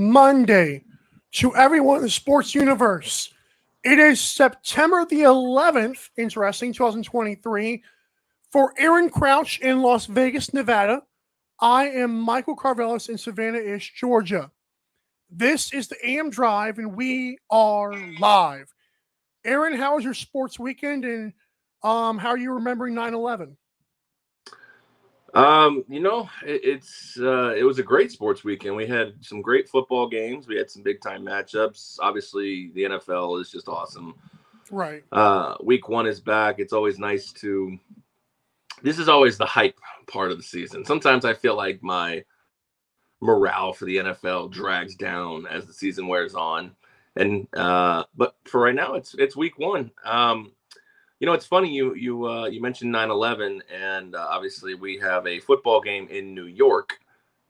Monday to everyone in the sports universe. It is September the 11th, interesting, 2023. For Aaron Crouch in Las Vegas, Nevada, I am Michael Carvelis in Savannah Ish, Georgia. This is the AM Drive, and we are live. Aaron, how was your sports weekend, and um, how are you remembering 9 11? Um, you know, it, it's uh, it was a great sports weekend. We had some great football games. We had some big time matchups. Obviously, the NFL is just awesome. Right. Uh, week one is back. It's always nice to. This is always the hype part of the season. Sometimes I feel like my morale for the NFL drags down as the season wears on, and uh, but for right now, it's it's week one. Um, you know, it's funny you you uh, you mentioned 9/11, and uh, obviously we have a football game in New York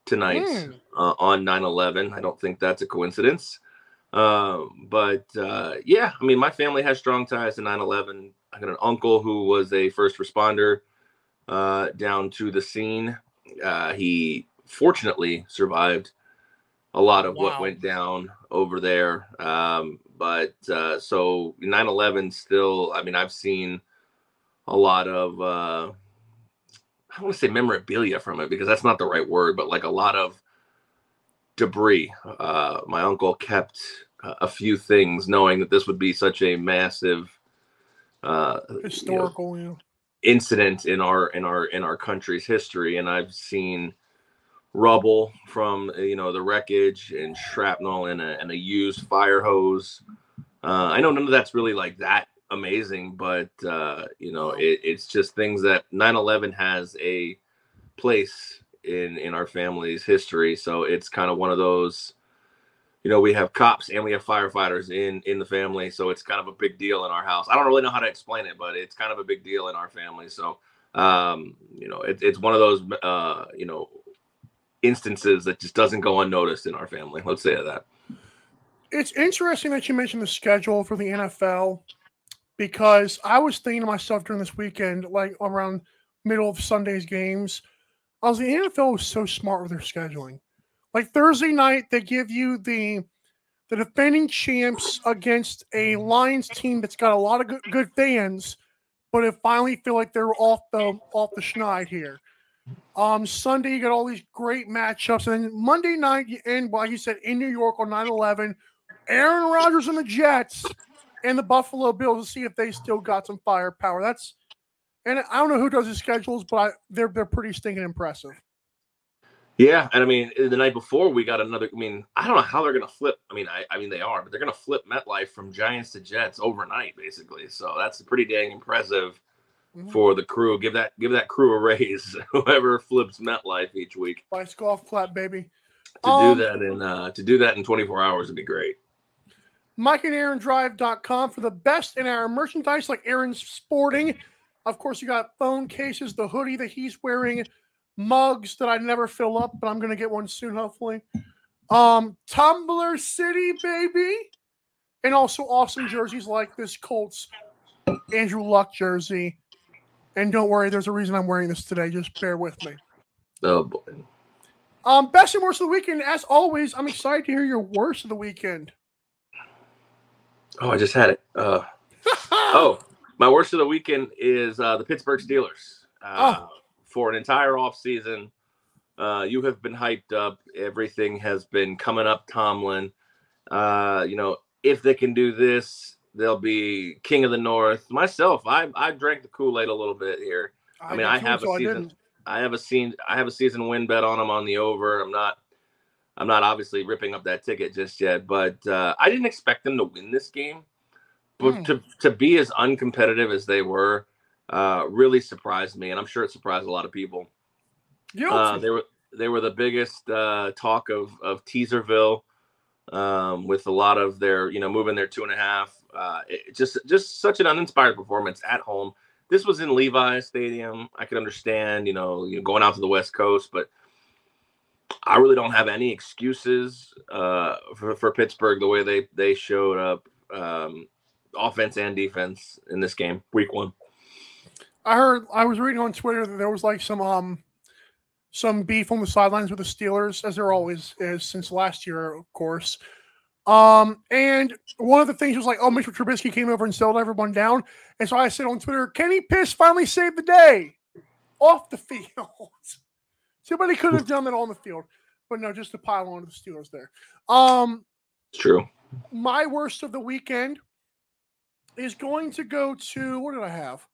tonight Hmm. uh, on 9/11. I don't think that's a coincidence. Um, but uh, yeah, I mean, my family has strong ties to 9/11. I got an uncle who was a first responder uh, down to the scene. Uh, he fortunately survived a lot of what went down over there. Um, but uh, so 9 11 still, I mean, I've seen a lot of, uh, I don't want to say memorabilia from it because that's not the right word, but like a lot of debris. Uh, my uncle kept a few things knowing that this would be such a massive uh, you know, Historical, you know. incident in our in our in our country's history and i've seen rubble from you know the wreckage and shrapnel and a, and a used fire hose. Uh, i know none of that's really like that amazing but uh, you know it, it's just things that 9-11 has a place in in our family's history. So it's kind of one of those you know we have cops and we have firefighters in in the family so it's kind of a big deal in our house. I don't really know how to explain it but it's kind of a big deal in our family. So um you know it, it's one of those uh you know instances that just doesn't go unnoticed in our family let's say that It's interesting that you mentioned the schedule for the NFL because I was thinking to myself during this weekend, like around middle of Sunday's games, I was the NFL was so smart with their scheduling. Like Thursday night, they give you the the defending champs against a Lions team that's got a lot of good, good fans, but it finally feel like they're off the off the schneid here. Um, Sunday, you got all these great matchups. And then Monday night, you end, like you said, in New York on 9 11. Aaron Rodgers and the Jets and the Buffalo Bills to see if they still got some firepower. That's, and I don't know who does the schedules, but I, they're, they're pretty stinking impressive. yeah and i mean the night before we got another i mean i don't know how they're gonna flip i mean i, I mean they are but they're gonna flip metlife from giants to jets overnight basically so that's pretty dang impressive Mhm. for the crew give that give that crew a raise whoever flips metlife each week Bice golf clap, baby. to Um, do that in uh to do that in 24 hours would be great Mike and Aaron Drive.com for the best in our merchandise, like Aaron's sporting. Of course, you got phone cases, the hoodie that he's wearing, mugs that I never fill up, but I'm gonna get one soon, hopefully. Um, Tumblr City, baby, and also awesome jerseys like this Colts Andrew Luck jersey. And don't worry, there's a reason I'm wearing this today. Just bear with me. oh boy Um, best and worst of the weekend, as always. I'm excited to hear your worst of the weekend. oh i just had it uh oh my worst of the weekend is uh the pittsburgh steelers uh for an entire off season uh you have been hyped up everything has been coming up tomlin uh you know if they can do this they'll be king of the north myself i i drank the kool-aid a little bit here I mean, I have food, a so season. didn't. I have a scene. I have a season win bet on them on the over. I'm not. I'm not obviously ripping up that ticket just yet, but uh, I didn't expect them to win this game. But Mm. to to be as uncompetitive as they were, uh, really surprised me, and I'm sure it surprised a lot of people. Guilty. Uh, they were they were the biggest uh, talk of of Teaserville, um, with a lot of their you know moving their two and a half. Uh, it, just just such an uninspired performance at home. This was in Levi Stadium. I could understand, you know, you know, going out to the West Coast, but I really don't have any excuses uh, for, for Pittsburgh the way they they showed up, um, offense and defense in this game, week one. I heard I was reading on Twitter that there was like some um some beef on the sidelines with the Steelers, as there always is since last year, of course. Um, and one of the things was like, oh, Mitchell Trubisky came over and settled everyone down. And so I said on Twitter, Kenny Piss finally saved the day off the field. Somebody could have done that on the field, but no, just to pile on to the Steelers there. Um, It's true. my worst of the weekend is going to go to what did I have?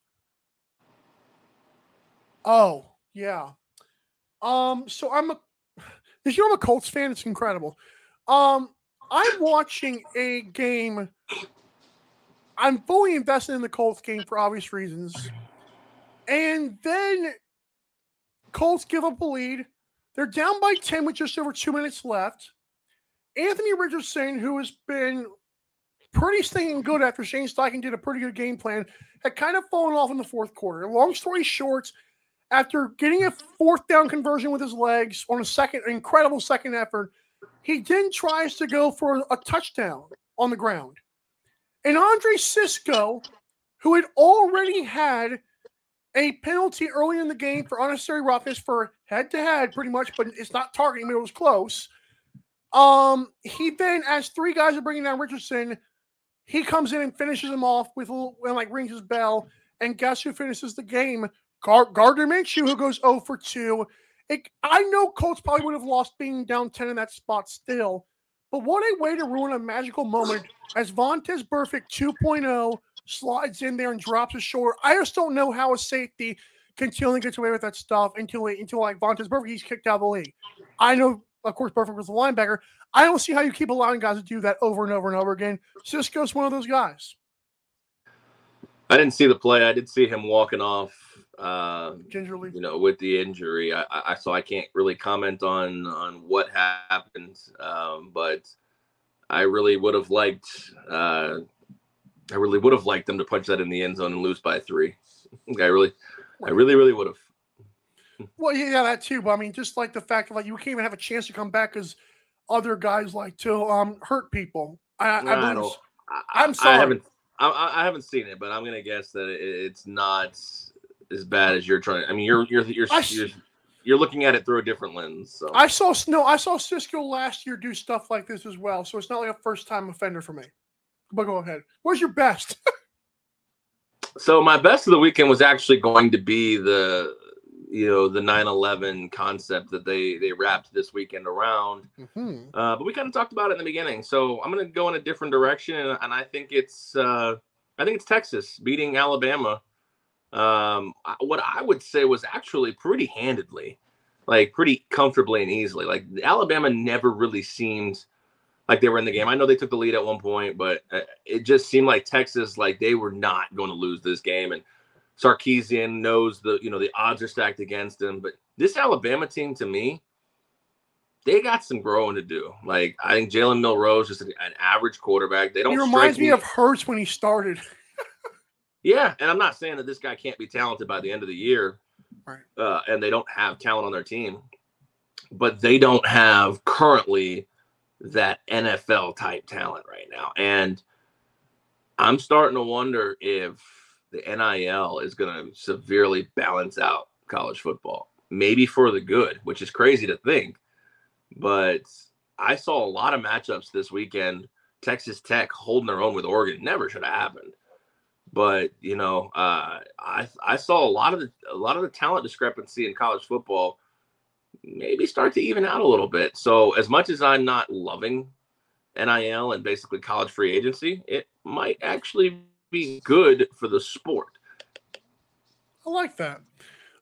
Oh, yeah. Um, so I'm a you know I'm a Colts fan? It's incredible. Um, I'm watching a game. I'm fully invested in the Colts game for obvious reasons. And then Colts give up a lead. They're down by 10 with just over two minutes left. Anthony Richardson, who has been pretty stinking good after Shane Steichen did a pretty good game plan, had kind of fallen off in the fourth quarter. Long story short, after getting a fourth down conversion with his legs on a second incredible second effort, he then tries to go for a touchdown on the ground. And Andre Cisco, who had already had a penalty early in the game for unnecessary roughness for head to head, pretty much, but it's not targeting, but it was close. Um, he then, as three guys are bringing down Richardson, he comes in and finishes him off with a little, and like rings his bell. And guess who finishes the game? Gar- Gardner Minshew, who goes 0 for 2. It, I know Colts probably would have lost being down 10 in that spot still, but what a way to ruin a magical moment as Vontaze Burfict 2.0 slides in there and drops a shoulder. I just don't know how a safety continually gets away with that stuff until until like Vontaze Burfict he's kicked out of the league. I know, of course, Burfict was a linebacker. I don't see how you keep allowing guys to do that over and over and over again. Cisco's one of those guys. I didn't see the play. I did see him walking off. Uh, Gingerly. you know, with the injury, I, I so I can't really comment on on what happened. Um, but I really would have liked. Uh, I really would have liked them to punch that in the end zone and lose by three. I really, I really, really would have. Well, yeah, that too. But I mean, just like the fact that like you can't even have a chance to come back because other guys like to um hurt people. I, I, I believe don't. I, I'm I haven't. I- I, I haven't seen it, but I'm gonna guess that it, it's not as bad as you're trying. I mean, you're you're you're I you're, you're looking at it through a different lens. So I saw no, I saw Cisco last year do stuff like this as well. So it's not like a first time offender for me. But go ahead. Where's your best? So my best of the weekend was actually going to be the you know the 9/11 concept that they they wrapped this weekend around. Mhm. Uh, but we kind of talked about it in the beginning. So I'm going to go in a different direction, and, and I think it's uh, I think it's Texas beating Alabama. Um, what I would say was actually pretty handedly, like pretty comfortably and easily. Like Alabama never really seemed like they were in the game. I know they took the lead at one point, but uh, it just seemed like Texas like they were not going to lose this game. And Sarkisian knows the you know the odds are stacked against him. But this Alabama team, to me, they got some growing to do. Like I think Jalen Milroe is an an average quarterback. They don't. He reminds me of Hurts when he started. Yeah, and I'm not saying that this guy can't be talented by the end of the year, Right. uh, and they don't have talent on their team, but they don't have currently that NFL type talent right now. And I'm starting to wonder if the NIL is going to severely balance out college football, maybe for the good, which is crazy to think. But I saw a lot of matchups this weekend. Texas Tech holding their own with Oregon never should have happened but you know, uh, I I saw a lot of the a lot of the talent discrepancy in college football maybe start to even out a little bit. So as much as I'm not loving NIL and basically college free agency, it might actually be good for the sport. I like that.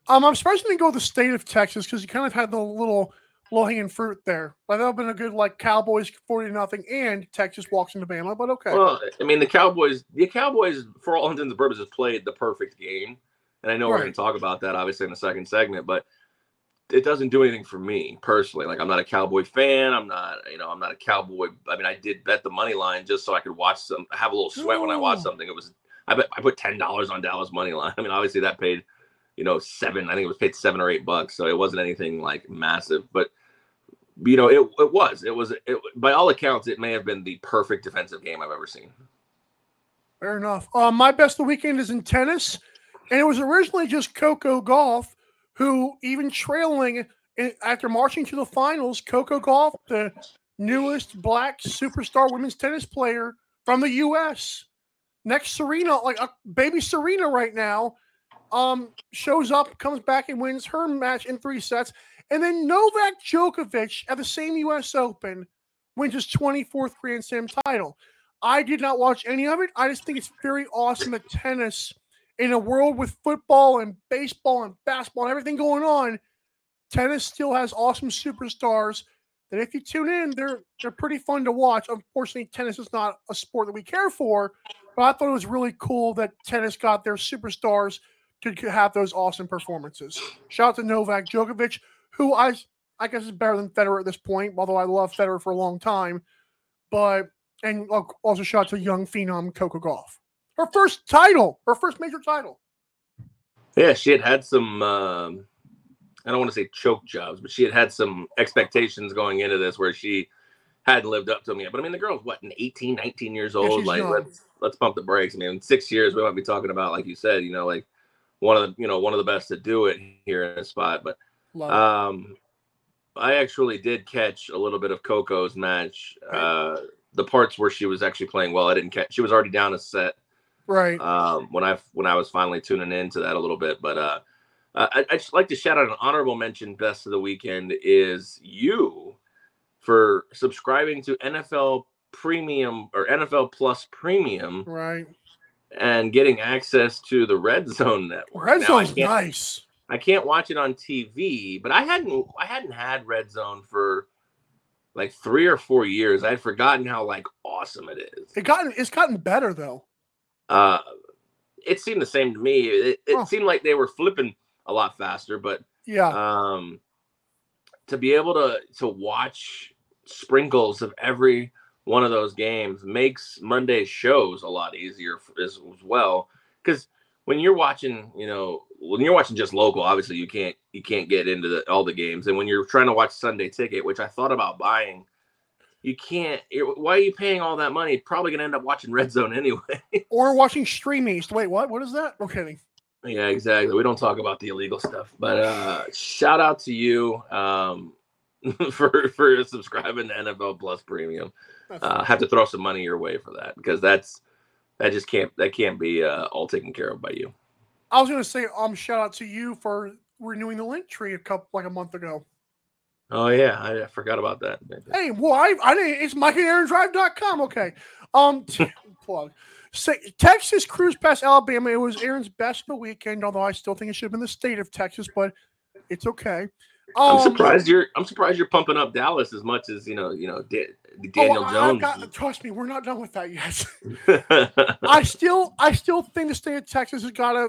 Um, I'm surprised you didn't go the state of Texas because you kind of had the little low hanging fruit there. Like that would have been a good like Cowboys forty nothing and Texas walks into Bama, but okay. Well, I mean, the Cowboys, the Cowboys, for all intents and purposes, played the perfect game, and I know we're going to talk about that obviously in the second segment, but it doesn't do anything for me personally. Like I'm not a Cowboy fan. I'm not, you know, I'm not a Cowboy. I mean, I did bet the money line just so I could watch some, have a little sweat when I watch something. It was, I bet I put ten dollars on Dallas money line. I mean, obviously that paid, you know, seven. I think it was paid seven or eight bucks, so it wasn't anything like massive. But you know, it it was, it was, it, by all accounts, it may have been the perfect defensive game I've ever seen. Fair enough. Uh, my best of the weekend is in tennis, and it was originally just Coco Gauff, who even trailing after marching to the finals. Coco Gauff, the newest black superstar women's tennis player from the U.S. Next, Serena, like a baby Serena right now, um, shows up, comes back, and wins her match in three sets. And then Novak Djokovic at the same U.S. Open wins his 24th Grand Slam title. I did not watch any of it. I just think it's very awesome that tennis, in a world with football and baseball and basketball and everything going on, tennis still has awesome superstars that if you tune in, they're they're pretty fun to watch. Unfortunately, tennis is not a sport that we care for, but I thought it was really cool that tennis got their superstars to have those awesome performances. Shout out to Novak Djokovic, who I I guess is better than Federer at this point, although I love Federer for a long time. But and also shout out to young phenom Coco Gauff. Her first title, her first major title. Yeah, she had had some. Um, I don't want to say choke jobs, but she had had some expectations going into this where she hadn't lived up to them yet. But I mean, the girl's what, 18, 19 years old. she's like, young. let's let's pump the brakes. I mean, in six years we might be talking about, like you said, you know, like one of the you know one of the best to do it here in this spot. But Love it. um, I actually did catch a little bit of Coco's match. Uh, the parts where she was actually playing well, I didn't catch. She was already down a set right. um, when I when I was finally tuning into that a little bit. But uh, I, I'd just like to shout out an honorable mention. Best of the weekend is you for subscribing to NFL Premium or NFL Plus Premium right. and getting access to the Red Zone network. Red Now, I Zone's can't- nice. I can't watch it on TV, but I hadn't I hadn't had Red Zone for like three or four years. I had forgotten how like awesome it is. It gotten it's gotten better though. Uh, it seemed the same to me. It, it seemed like they were flipping a lot faster, but Yeah. um, to be able to to watch sprinkles of every one of those games makes Monday's shows a lot easier as, as well. Because when you're watching, you know, when you're watching just local, obviously you can't you can't get into the, all the games, and when you're trying to watch Sunday Ticket, which I thought about buying. You can't. Why are you paying all that money? Probably gonna end up watching Red Zone anyway. or watching Stream East. Wait, what? What is that? I'm kidding. Yeah, exactly. We don't talk about the illegal stuff, but uh, shout out to you um, for for subscribing to NFL Plus Premium. Uh, have to throw some money your way for that because that's that just can't that can't be uh, all taken care of by you. I was gonna say um shout out to you for renewing the Linktree a couple like a month ago. Oh yeah, I, forgot about that. Hey, well, I, I didn't. It's MikeandAaronDrive.com. Okay. Um, plug. Say, Texas cruised past Alabama. It was Aaron's best of the weekend, although I still think it should have been the state of Texas, but it's okay. I'm Um, surprised you're I'm surprised you're pumping up Dallas as much as you know you know Oh, Daniel I've Jones. got- trust me, we're not done with that yet. I still, I still think the state of Texas has got a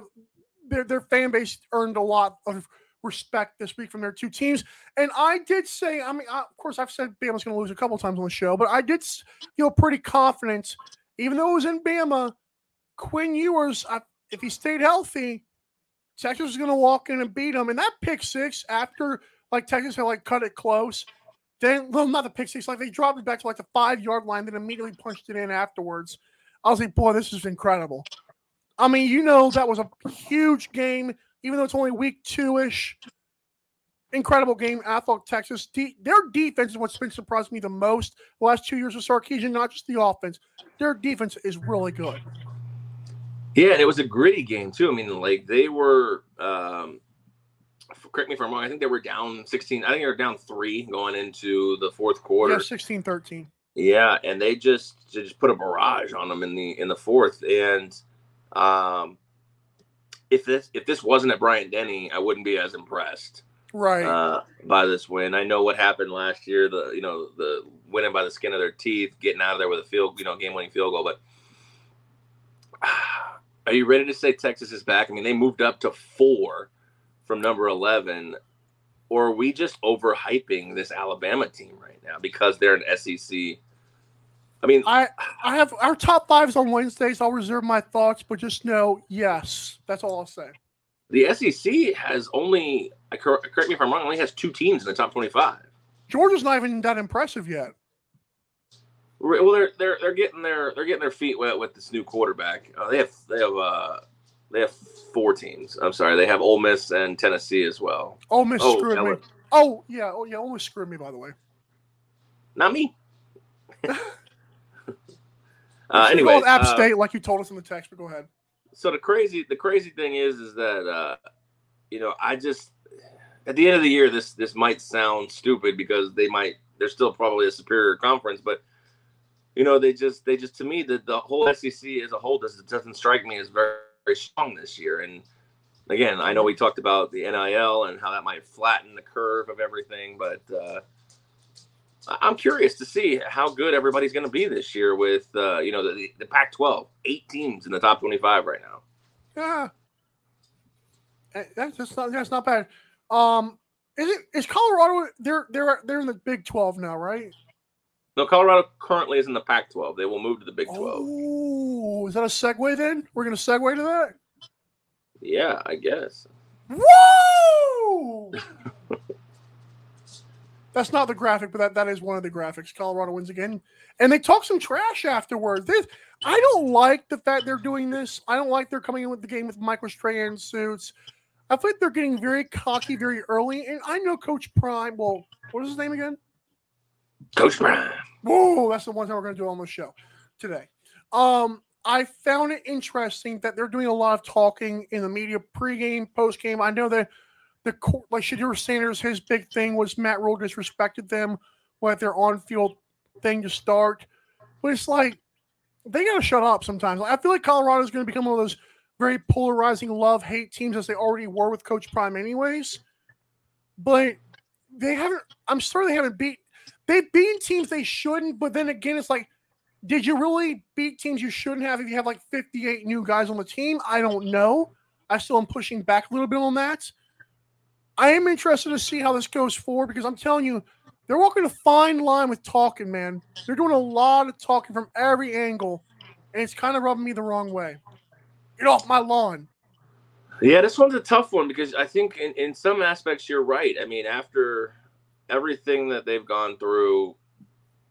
their their fan base earned a lot of respect this week from their two teams. And I did say, I mean, I, of course, I've said Bama's going to lose a couple times on the show, but I did feel pretty confident, even though it was in Bama. Quinn Ewers, I, if he stayed healthy, Texas was going to walk in and beat him. And that pick six after like Texas had like cut it close. Then, well, not the pick six, like they dropped it back to like the five yard line, then immediately punched it in afterwards. I was like, boy, this is incredible. I mean, you know, that was a huge game, even though it's only week two ish. Incredible game. I thought Texas, de- their defense is what's been surprised me the most the last two years with Sarkisian, not just the offense. Their defense is really good. Yeah, and it was a gritty game too. I mean, like they were. Um, correct me if I'm wrong. I think they were down 16. I think they were down three going into the fourth quarter. Yeah, 16 13. Yeah, and they just they just put a barrage on them in the in the fourth. And um, if this if this wasn't at Bryant-Denny, I wouldn't be as impressed Right. uh, by this win. I know what happened last year. The you know the winning by the skin of their teeth, getting out of there with a field you know game winning field goal. But are you ready to say Texas is back? I mean, they moved up to four from number eleven. or are we just overhyping this Alabama team right now because they're an SEC? I mean, I I have our top fives on Wednesdays. I'll reserve my thoughts, but just know, yes, that's all I'll say. the SEC has only i correct me if I'm wrong, only has two teams in the top 25. Georgia's not even that impressive yet. Well, they're they're they're getting their they're getting their feet wet with this new quarterback. Uh, they have they have uh they have four teams. I'm sorry, they have Ole Miss and Tennessee as well. Ole Miss Oh, screwed me. Oh yeah, oh yeah, Ole Miss screwed me by the way. Not me. uh, anyway, called App uh, State, like you told us in the text. But go ahead. so the crazy the crazy thing is is that uh you know i just at the end of the year this this might sound stupid because they might they're still probably a superior conference but you know they just they just to me the, the whole sec as a whole does, it doesn't strike me as very, very strong this year and again i know we talked about the nil and how that might flatten the curve of everything but uh I'm curious to see how good everybody's going to be this year with, uh, you know, the, the Pac-12, eight teams in the top 25 right now. Yeah, Eh, that's that's not that's not bad. Um, is it is Colorado? They're they're they're in the Big Twelve now, right? No, Colorado currently is in the Pac-12. They will move to the Big 12. Oh, is that a segue? Then we're gonna segue to that. Yeah, I guess. Woo! That's not the graphic, but that, that is one of the graphics. Colorado wins again. And they talk some trash afterwards. This, I don't like the fact they're doing this. I don't like they're coming in with the game with Michael Strahan suits. I think they're getting very cocky very early. And I know Coach Prime. Well, what is his name again? Coach Prime. Whoa, that's the one thing we're going to do on the show today. Um, I found it interesting that they're doing a lot of talking in the media pregame, postgame. I know that the court, like Shedeur Sanders, his big thing was Matt Rhule disrespected them with their on-field thing to start, but it's like they got to shut up sometimes. I feel like Colorado is going to become one of those very polarizing love-hate teams as they already were with Coach Prime, anyways. But they haven't. I'm sorry they haven't beat they've beaten teams they shouldn't, but then again, it's like, did you really beat teams you shouldn't have if you have like 58 new guys on the team? I don't know. I still am pushing back a little bit on that. I am interested to see how this goes forward because I'm telling you, they're walking a fine line with talking, man. They're doing a lot of talking from every angle, and it's kind of rubbing me the wrong way. Get off my lawn. Yeah, this one's a tough one because I think in, in some aspects you're right. I mean, after everything that they've gone through,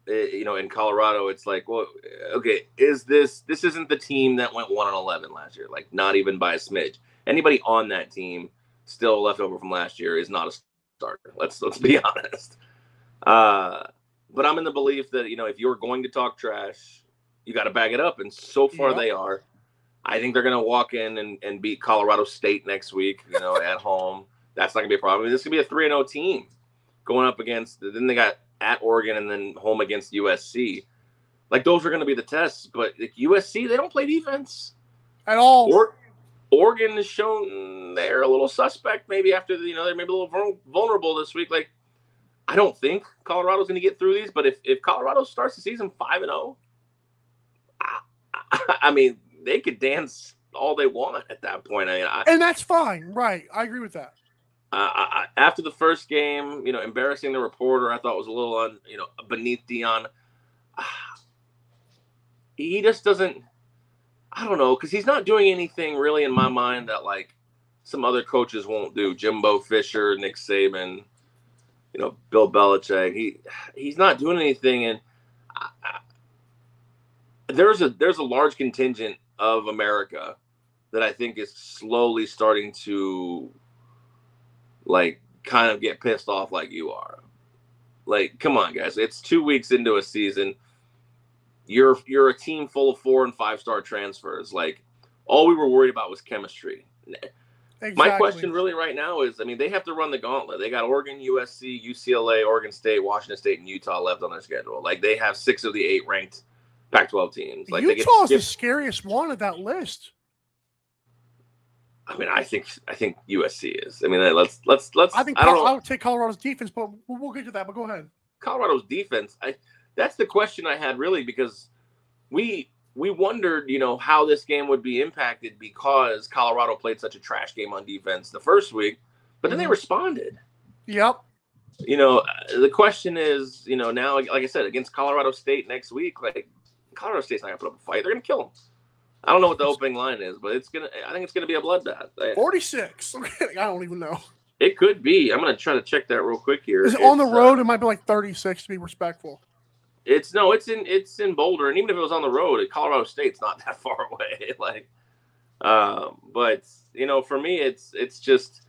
eh, you know, in Colorado, it's like, well, okay, is this this isn't the team that went one and eleven last year? Like, not even by a smidge. Anybody on that team still left over from last year is not a starter. Let's let's be honest. Uh, but I'm in the belief that you know if you're going to talk trash, you got to back it up, and so far Yep. they are. I think they're going to walk in and, and beat Colorado State next week, you know, at home. That's not going to be a problem. This is going to be a 3 0 team going up against, then they got at Oregon and then home against USC. Like, those are going to be the tests. But like, USC, they don't play defense. At all. Or, Oregon has shown they're a little suspect maybe after, the, you know, they're maybe a little vulnerable this week. Like, I don't think Colorado's going to get through these, but if, if Colorado starts the season 5 and 0, I, I mean, they could dance all they want at that point. I mean, I, and that's fine. Right. I agree with that. I, after the first game, you know, embarrassing the reporter, I thought was a little un, you know, beneath Deion. He just doesn't. I don't know because he's not doing anything really in my mind that like some other coaches won't do. Jimbo Fisher, Nick Saban, you know, Bill Belichick. He he's not doing anything, and I, there's a there's a large contingent of America that I think is slowly starting to like kind of get pissed off like you are. Like, come on, guys. It's two weeks into a season. You're you're a team full of four and five star transfers. Like, all we were worried about was chemistry. Exactly. My question really right now is, I mean, they have to run the gauntlet. They got Oregon, USC, UCLA, Oregon State, Washington State, and Utah left on their schedule. Like, they have six of the eight ranked Pac-12 teams. Like, they get Utah is the scariest one of that list. I mean, I think I think USC is. I mean, let's let's let's. I think I don't Col- know. I would take Colorado's defense, but we'll, we'll get to that. But go ahead. Colorado's defense. I that's the question I had really because we we wondered, you know, how this game would be impacted because Colorado played such a trash game on defense the first week, but then they Mhm. responded. Yep. You know, uh, the question is, you know, now like, like I said, against Colorado State next week, like Colorado State's not gonna put up a fight. They're gonna kill them. I don't know what the opening line is, but it's gonna. I think it's gonna be a bloodbath. I- 46. I don't even know. It could be. I'm gonna try to check that real quick here. Is it on the It's, uh, road? It might be like 36 to be respectful. It's no, it's in it's in Boulder, and even if it was on the road, Colorado State's not that far away. like, um, but you know, for me, it's it's just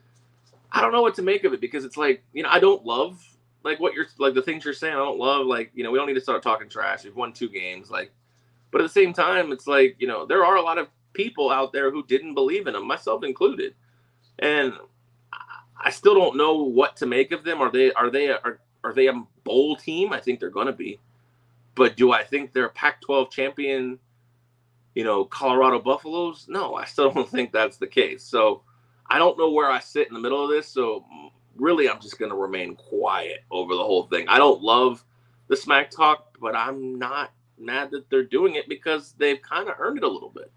I don't know what to make of it because it's like you know I don't love like what you're like the things you're saying. I don't love like you know we don't need to start talking trash. We've won two games, like, but at the same time, it's like you know there are a lot of people out there who didn't believe in them, myself included, and I- I still don't know what to make of them. Are they are they are are they a bowl team? I think they're going to be. But do I think they're Pac-12 champion? You know, Colorado Buffaloes? No, I still don't think that's the case. So I don't know where I sit in the middle of this. So really, I'm just going to remain quiet over the whole thing. I don't love the smack talk, but I'm not mad that they're doing it because they've kind of earned it a little bit.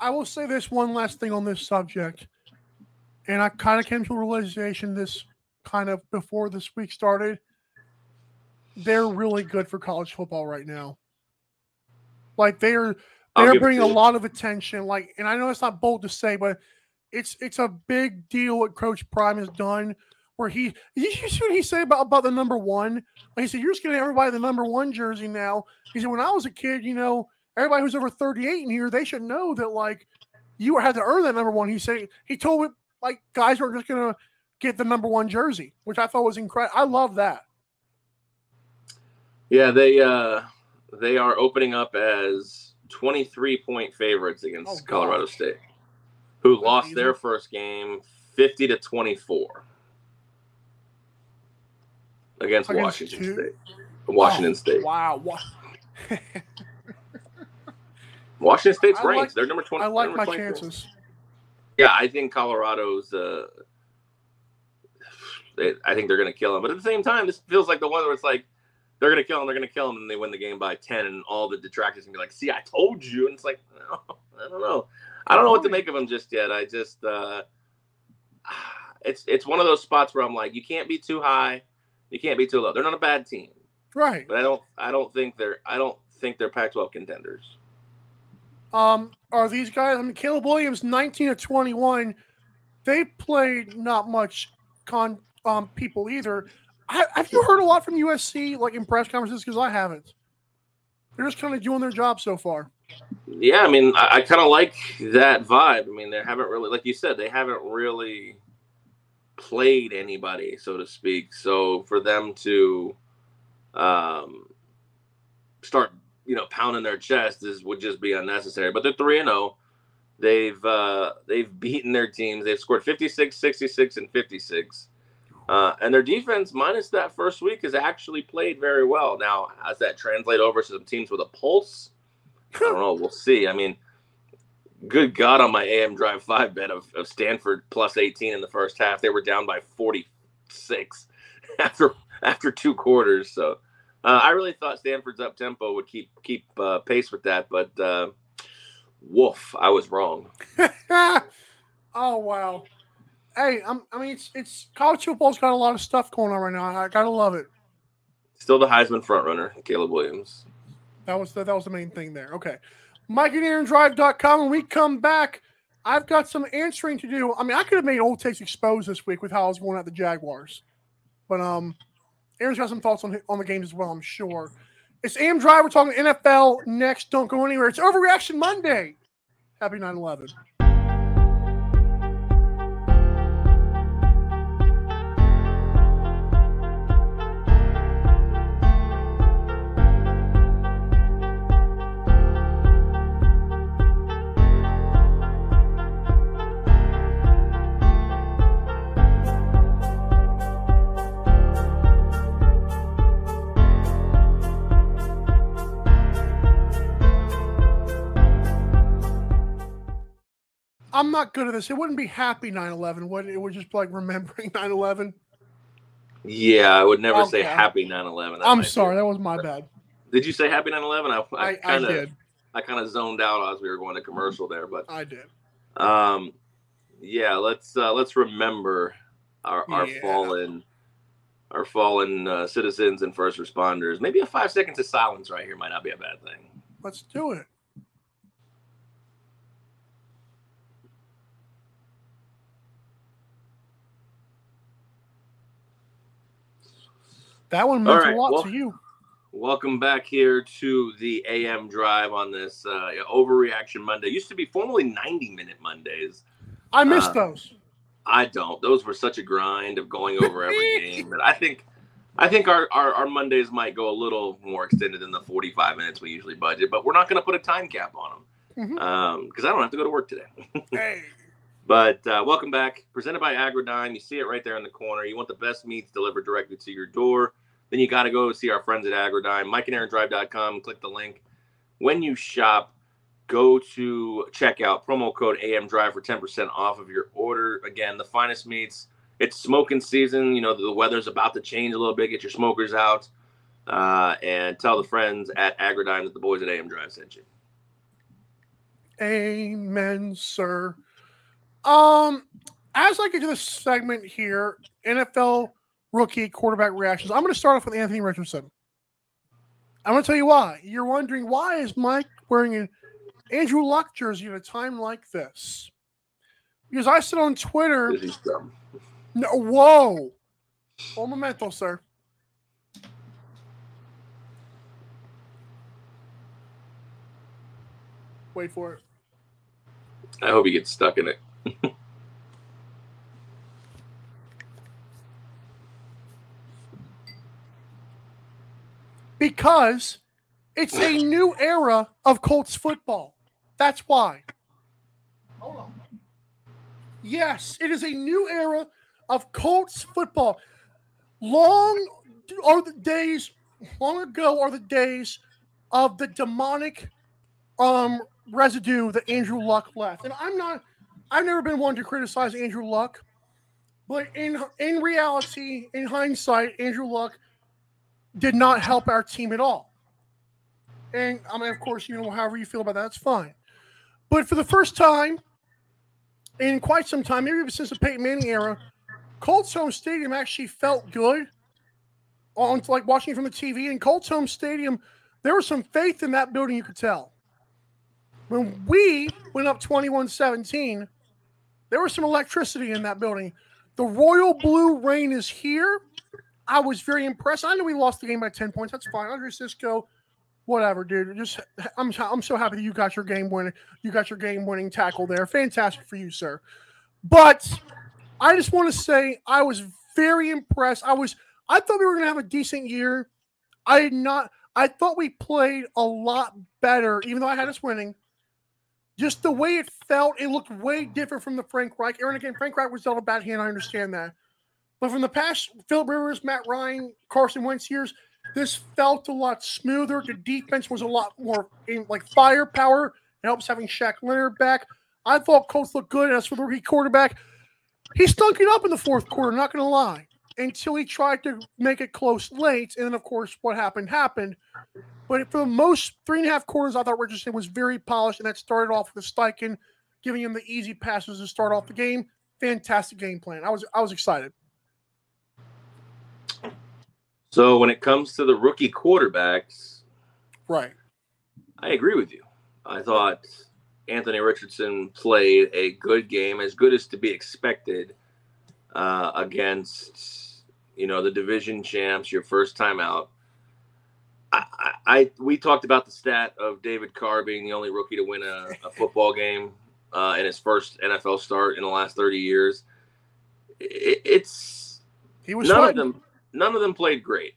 I will say this one last thing on this subject. And I kind of came to a realization this kind of before this week started. They're really good for college football right now. Like they're they're bringing a lot of attention. Like, and I know it's not bold to say, but it's it's a big deal what Coach Prime has done. Where he, did you see what he said about, about the number one? Like he said, you're just getting everybody the number one jersey now. He said, when I was a kid, you know, everybody who's over 38 in here, they should know that like you had to earn that number one. He said he told it like guys were just gonna get the number one jersey, which I thought was incredible. I love that. Yeah, they uh they are opening up as 23 point favorites against Oh, Colorado State, who That's lost easy. their first game 50 to 24 against, Washington two? State. Washington Oh, State. Wow. Washington State's I like- They're number 20. I like my 24. chances. Yeah, I think Colorado's. Uh, they, I think they're going to kill them, but at the same time, this feels like the one where it's like they're going to kill them, they're going to kill them, and they win the game by ten, and all the detractors can be like, "See, I told you," and it's like, no, I don't know, I don't know what to make of them just yet. I just, uh, it's it's one of those spots where I'm like, you can't be too high, you can't be too low. They're not a bad team, Right. but I don't, I don't think they're, I don't think they're Pac-12 contenders. Um, are these guys? I mean, Caleb Williams, nineteen to twenty-one. They played not much con um people either. Ha- have you heard a lot from USC, like in press conferences? Because I haven't. They're just kind of doing their job so far. Yeah, I mean, I, I kind of like that vibe. I mean, they haven't really, like you said, they haven't really played anybody, so to speak. So for them to um, start, you know, pounding their chest is would just be unnecessary. But they're three and zero. They've uh, they've beaten their teams. They've scored 56, 66, and 56. Uh, and their defense, minus that first week, has actually played very well. Now, has that translate over to some teams with a pulse? I don't know. We'll see. I mean, good God on my AM Drive 5 bet of, of Stanford plus 18 in the first half. They were down by 46 after after two quarters. So uh, I really thought Stanford's up tempo would keep keep uh, pace with that, but uh, woof, I was wrong. oh wow. Hey, I'm, I mean, it's it's college football's got a lot of stuff going on right now. I gotta love it. Still the Heisman frontrunner, Caleb Williams. That was the, that was the main thing there. Okay. Mike and Aaron Drive.com. When we come back, I've got some answering to do. I mean, I could have made old takes exposed this week with how I was going at the Jaguars. But um Aaron's got some thoughts on on the games as well, I'm sure. It's AM Drive. We're talking NFL next. Don't go anywhere. It's Overreaction Monday. Happy 9 11. Not good at this. It wouldn't be happy 9 11, would it? It would just be like remembering 9 11. Yeah, I would never say happy 9/11. That I'm might be- sorry. That was my bad. Did you say happy 9/11? I, I, I kind of did. I kind of zoned out as we were going to commercial there, but I did. Um, yeah, let's uh, let's remember our our Yeah. fallen our fallen uh, citizens and first responders. Maybe a five seconds of silence right here might not be a bad thing. Let's do it. That one meant right, a lot well- to you. Welcome back here to the AM drive on this uh, overreaction Monday. Used to be formerly 90 minute Mondays. I missed uh, those. I don't. Those were such a grind of going over every game that I think I think our, our, our Mondays might go a little more extended than the 45 minutes we usually budget, but we're not going to put a time cap on them because I don't have to go to work today. Hey, But uh, welcome back. Presented by Agrodime. You see it right there in the corner. You want the best meats delivered directly to your door. Then you got to go see our friends at Agrodime. MikeandAaronDrive.com. Click the link. When you shop, go to checkout. Promo code AM Drive for 10% off of your order. Again, the finest meats. It's smoking season. You know, the weather's about to change a little bit. Get your smokers out. Uh, and tell the friends at Agrodime that the boys at AM Drive sent you. amen, sir. Um, as I get to this segment here, NFL rookie quarterback reactions. I'm going to start off with Anthony Richardson. I'm going to tell you why. You're wondering why is Mike wearing an Andrew Luck jersey at a time like this? Because I said on Twitter, This is dumb. no, whoa, oh memento, sir. Wait for it. I hope he gets stuck in it. because it's a new era of Colts football. That's why. Hold on. Yes, it is a new era of Colts football. Long are the days, long ago are the days of the demonic um residue that Andrew Luck left. And I'm not I've never been one to criticize Andrew Luck, but in in reality, in hindsight, Andrew Luck did not help our team at all. And I mean, of course, you know, however you feel about that, that's fine. But for the first time in quite some time, maybe even since the Peyton Manning era, Colts Home Stadium actually felt good. On like watching from the TV, and Colts Home Stadium, there was some faith in that building, you could tell. When we went up 21 17, there was some electricity in that building. The royal blue rain is here. I was very impressed. I know we lost the game by 10 points. That's fine. Andre Cisco, whatever, dude. Just I'm I'm so happy that you got your game winning. You got your game winning tackle there. Fantastic for you, sir. But I just want to say I was very impressed. I was I thought we were gonna have a decent year. I did not I thought we played a lot better, even though I had us winning. Just the way it felt, it looked way different from the Frank Reich. Aaron again, Frank Reich was dealt a bad hand. I understand that. But from the past, Philip Rivers, Matt Ryan, Carson Wentz years, this felt a lot smoother. The defense was a lot more in like firepower. It helps having Shaq Leonard back. I thought Colts looked good. As for the rookie quarterback, he stunk it up in the fourth quarter. Not going to lie, until he tried to make it close late, and then of course what happened happened. But for the most three and a half quarters, I thought Richardson was very polished, and that started off with Steichen giving him the easy passes to start off the game. Fantastic game plan. I was I was excited. So when it comes to the rookie quarterbacks, Right. I agree with you. I thought Anthony Richardson played a good game, as good as to be expected, uh, against you know the division champs. Your first time out. I, I, we talked about the stat of David Carr being the only rookie to win a, a football game uh, in his first NFL start in the last thirty years. It, it's He was none fun. of them none of them played great.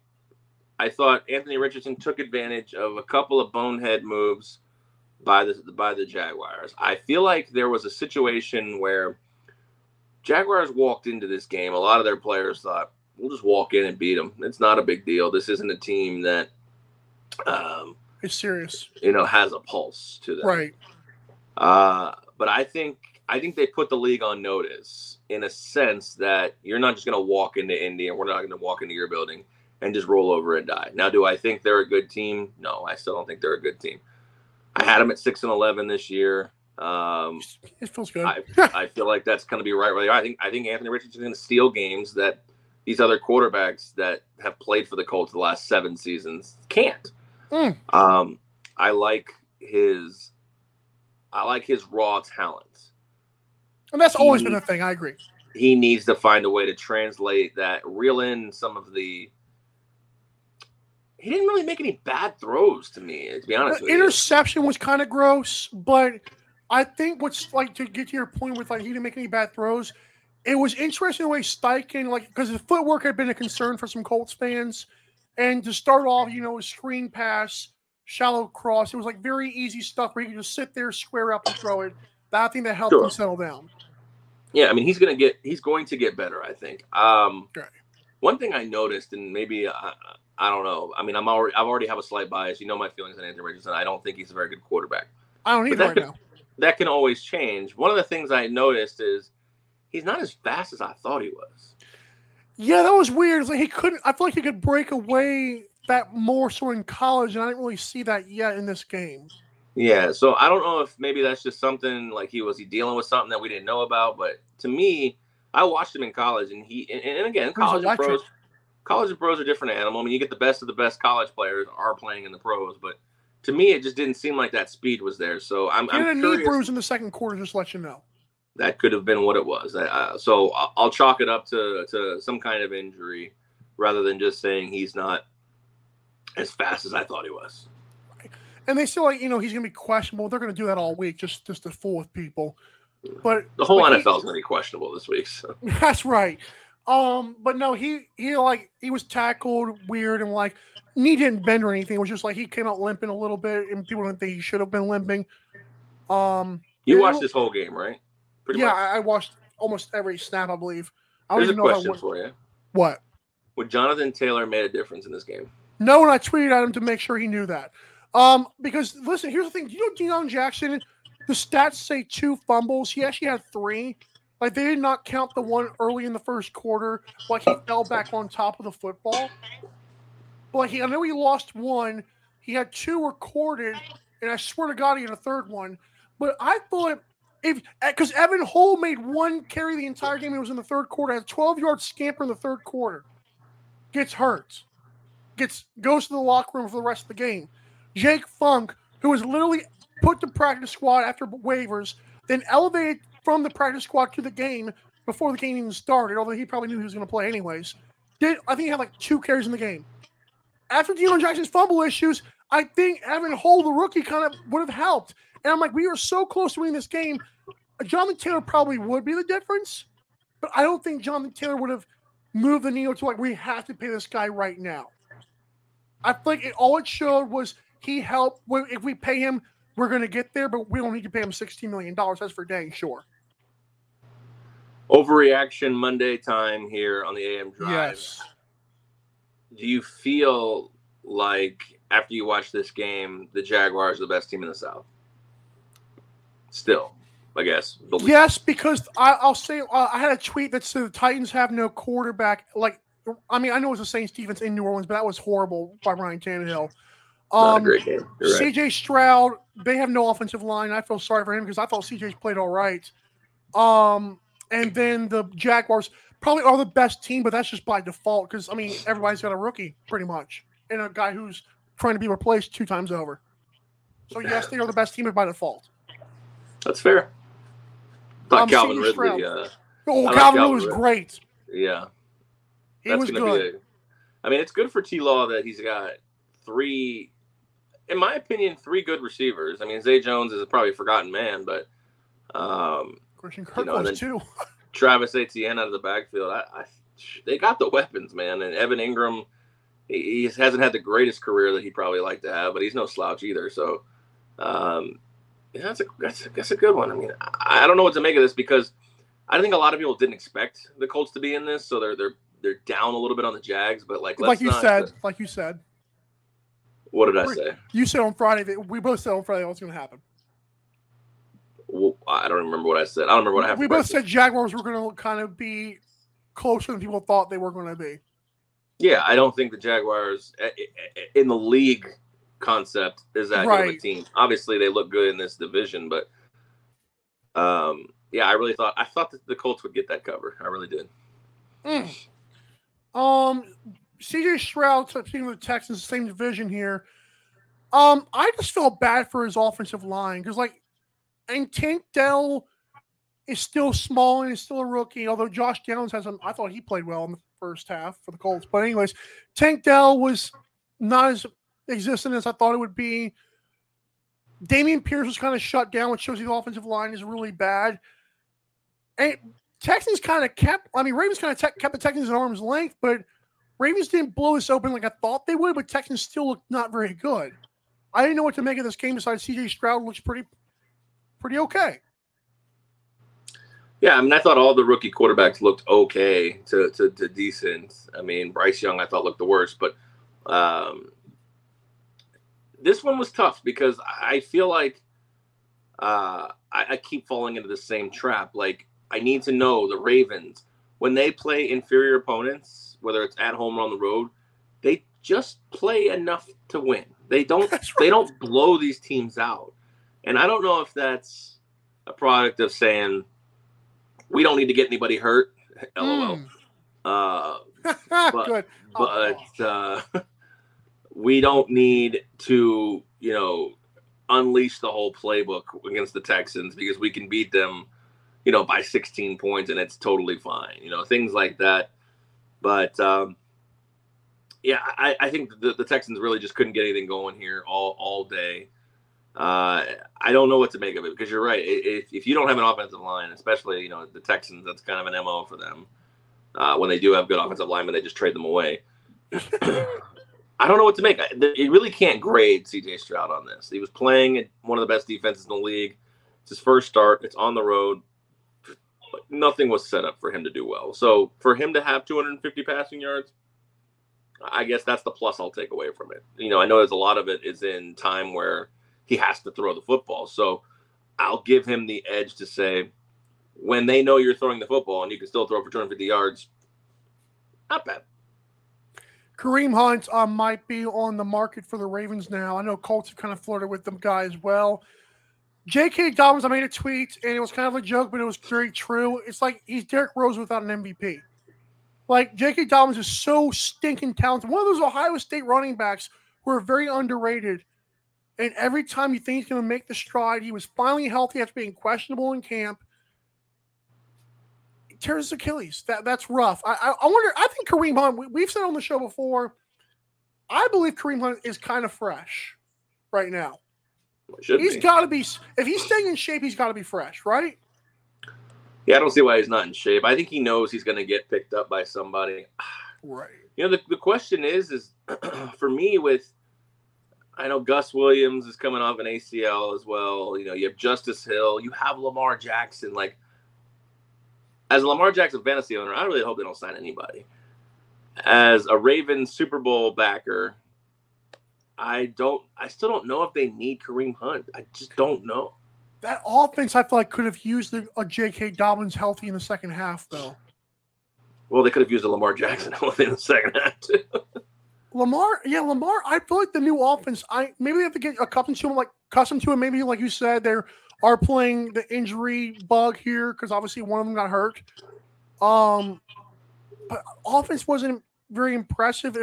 I thought Anthony Richardson took advantage of a couple of bonehead moves by the by the Jaguars. I feel like there was a situation where Jaguars walked into this game. A lot of their players thought, "We'll just walk in and beat them. It's not a big deal. This isn't a team that, um, It's serious. you know, has a pulse to them." Right. Uh, but I think I think they put the league on notice in a sense that you're not just going to walk into Indy and we're not going to walk into your building and just roll over and die. Now, do I think they're a good team? No, I still don't think they're a good team. I had them at six and eleven this year. Um, It feels good. I, I feel like that's going to be right where they are. I think I think Anthony Richardson's going to steal games that these other quarterbacks that have played for the Colts the last seven seasons can't. Mm. Um, I like his, I like his raw talent. And that's always he- been a thing. I agree. He needs to find a way to translate that, reel in some of the. He didn't really make any bad throws to me, to be honest The with you. interception was kind of gross, but I think what's like to get to your point with like he didn't make any bad throws. It was interesting the way Steichen, like, because the footwork had been a concern for some Colts fans, and to start off, you know, a screen pass, shallow cross, it was like very easy stuff where you could just sit there, square up, and throw it. That I think that helped Sure. him settle down. Yeah, I mean he's gonna get he's going to get better. I think. Um, Right. One thing I noticed, and maybe I, I don't know. I mean, I'm already I've already have a slight bias. You know my feelings on Anthony Richardson. I don't think he's a very good quarterback. I don't need But right that now. That can always change. One of the things I noticed is he's not as fast as I thought he was. Yeah, that was weird. Like he couldn't. I feel like he could break away that more so in college, and I didn't really see that yet in this game. Yeah, so I don't know if maybe that's just something like he was he dealing with something that we didn't know about. But to me, I watched him in college, and he and, and again, college and pros, college and pros are different animal. I mean, you get the best of the best college players are playing in the pros, but to me, it just didn't seem like that speed was there. So I'm, had a I'm knee bruise in the second quarter, just to let you know. That could have been what it was. Uh, so I'll, I'll chalk it up to to some kind of injury, rather than just saying he's not as fast as I thought he was. And they still like, you know, he's gonna be questionable. They're gonna do that all week just just to fool with people. But The whole NFL is going to be questionable this week. So. that's right. Um, but no, he he like he was tackled weird and like knee didn't bend or anything. It was just like he came out limping a little bit, and people didn't think he should have been limping. Um, You watched this whole game, right? Pretty yeah, much. I, I watched almost every snap, I believe. I don't a know if I question for you: what. Would Jonathan Taylor made a difference in this game? No, and I tweeted at him to make sure he knew that. Um, because listen, here's the thing. You know, Deon Jackson, the stats say two fumbles. He actually had three. Like they did not count the one early in the first quarter, like he fell back on top of the football. But like he, I know he lost one. He had two recorded, and I swear to God, he had a third one. But I thought if because Evan Hull made one carry the entire game, it was in the third quarter, had a 12 yard scamper in the third quarter, gets hurt gets goes to the locker room for the rest of the game. Jake Funk, who was literally put to practice squad after waivers, then elevated from the practice squad to the game before the game even started, although he probably knew he was going to play anyways. Did I think he had like two carries in the game. After Deon Jackson's fumble issues, I think Evan Hull, the rookie, kind of would have helped. And I'm like, we were so close to winning this game. Jonathan Taylor probably would be the difference, but I don't think Jonathan Taylor would have moved the needle to like we have to pay this guy right now. I think it, all it showed was he helped. If we pay him, we're going to get there, but we don't need to pay him $16 million. That's for dang sure. Overreaction Monday time here on the AM Drive. Yes. Do you feel like after you watch this game, the Jaguars are the best team in the South? Still, I guess. Believe- Yes, because I, I'll say uh, I had a tweet that said the Titans have no quarterback. Like, I mean, I know it was the Saints defense in New Orleans, but that was horrible by Ryan Tannehill. Not Um, a great right. CJ Stroud, they have no offensive line. I feel sorry for him because I thought CJ's played all right. Um, and then the Jaguars probably are the best team, but that's just by default because I mean everybody's got a rookie pretty much and a guy who's trying to be replaced two times over. So yes, they are the best team by default. That's fair. Thought Um, Calvin CJ Ridley. Uh, Oh, Calvin was great. yeah, He that's was good. be. A, I mean, it's good for T. Law that he's got three, in my opinion, three good receivers. I mean, Zay Jones is a probably a forgotten man, but um, Christian Kirk know, was too. Travis Etienne out of the backfield. I, I, they got the weapons, man. And Evan Engram, he, he hasn't had the greatest career that he'd probably like to have, but he's no slouch either. So, um, yeah, that's a that's a, that's a good one. I mean, I, I don't know what to make of this because I think a lot of people didn't expect the Colts to be in this, so they're they're they're down a little bit on the Jags. But like, let's like you not, said, like you said, what did I say? you said on Friday that we both said on Friday what's going to happen. Well, I don't remember what I said. I don't remember what have. we both said Jaguars were going to kind of be closer than people thought they were going to be. Yeah, I don't think the Jaguars eh, eh, eh, in the league concept is that good of a team. Obviously, they look good in this division, but um, yeah, I really thought I thought that the Colts would get that cover. I really did. Mm. Um, CJ Stroud, team the Texans, same division here. Um, I just felt bad for his offensive line because, like, and Tank Dell is still small and is still a rookie. Although Josh Downs has, I thought he played well in the first half for the Colts. But anyways, Tank Dell was not as existent as I thought it would be. Dameon Pierce was kind of shut down, which shows the offensive line is really bad. And Texans kind of kept, I mean, Ravens kind of te- kept the Texans at arm's length, but Ravens didn't blow this open like I thought they would, but Texans still looked not very good. I didn't know what to make of this game besides CJ Stroud looks pretty pretty okay. Yeah, I mean, I thought all the rookie quarterbacks looked okay to, to, to decent. I mean, Bryce Young, I thought looked the worst, but um, this one was tough because I feel like uh, I, I keep falling into the same trap. Like, I need to know the Ravens when they play inferior opponents, whether it's at home or on the road, they just play enough to win. They don't That's they don't blow these teams out. And I don't know if that's a product of saying we don't need to get anybody hurt. LOL. Mm. Uh, But- good. Oh, but uh, we don't need to, you know, unleash the whole playbook against the Texans because we can beat them, you know, by 16 points and it's totally fine. You know, things like that. But um, yeah, I, I think the, the Texans really just couldn't get anything going here all all day. Uh, I don't know what to make of it because you're right. If, if you don't have an offensive line, especially you know the Texans, that's kind of an mo for them. Uh, when they do have good offensive linemen, they just trade them away. I don't know what to make. You really can't grade CJ Stroud on this. He was playing one of the best defenses in the league. It's his first start. It's on the road. Nothing was set up for him to do well. So for him to have 250 passing yards, I guess that's the plus I'll take away from it. You know, I know there's a lot of it is in time where he has to throw the football. So I'll give him the edge to say when they know you're throwing the football and you can still throw for 250 yards, not bad. Kareem Hunt uh, might be on the market for the Ravens now. I know Colts have kind of flirted with them guy as well. J.K. Dobbins, I made a tweet and it was kind of a joke, but it was very true. It's like he's Derrick Rose without an MVP. Like J.K. Dobbins is so stinking talented. One of those Ohio State running backs who are very underrated. And every time you think he's going to make the stride, he was finally healthy after being questionable in camp. He tears his Achilles. That that's rough. I, I I wonder. I think Kareem Hunt. We, we've said on the show before. I believe Kareem Hunt is kind of fresh right now. Should He's got to be. If he's staying in shape, he's got to be fresh, right? Yeah, I don't see why he's not in shape. I think he knows he's going to get picked up by somebody. Right. You know, the, the question is, is for me with, I know Gus Williams is coming off an ACL as well. You know, you have Justice Hill, you have Lamar Jackson. Like, as a Lamar Jackson fantasy owner, I really hope they don't sign anybody. As a Ravens Super Bowl backer, I don't, I still don't know if they need Kareem Hunt. I just don't know. That offense, I feel like could have used a, a J.K. Dobbins healthy in the second half, though. Well, they could have used a Lamar Jackson healthy in the second half too. Lamar, yeah, Lamar. I feel like the new offense. I maybe they have to get accustomed to him, like accustomed to him. Maybe like you said, they are playing the injury bug here because obviously one of them got hurt. Um, but offense wasn't very impressive.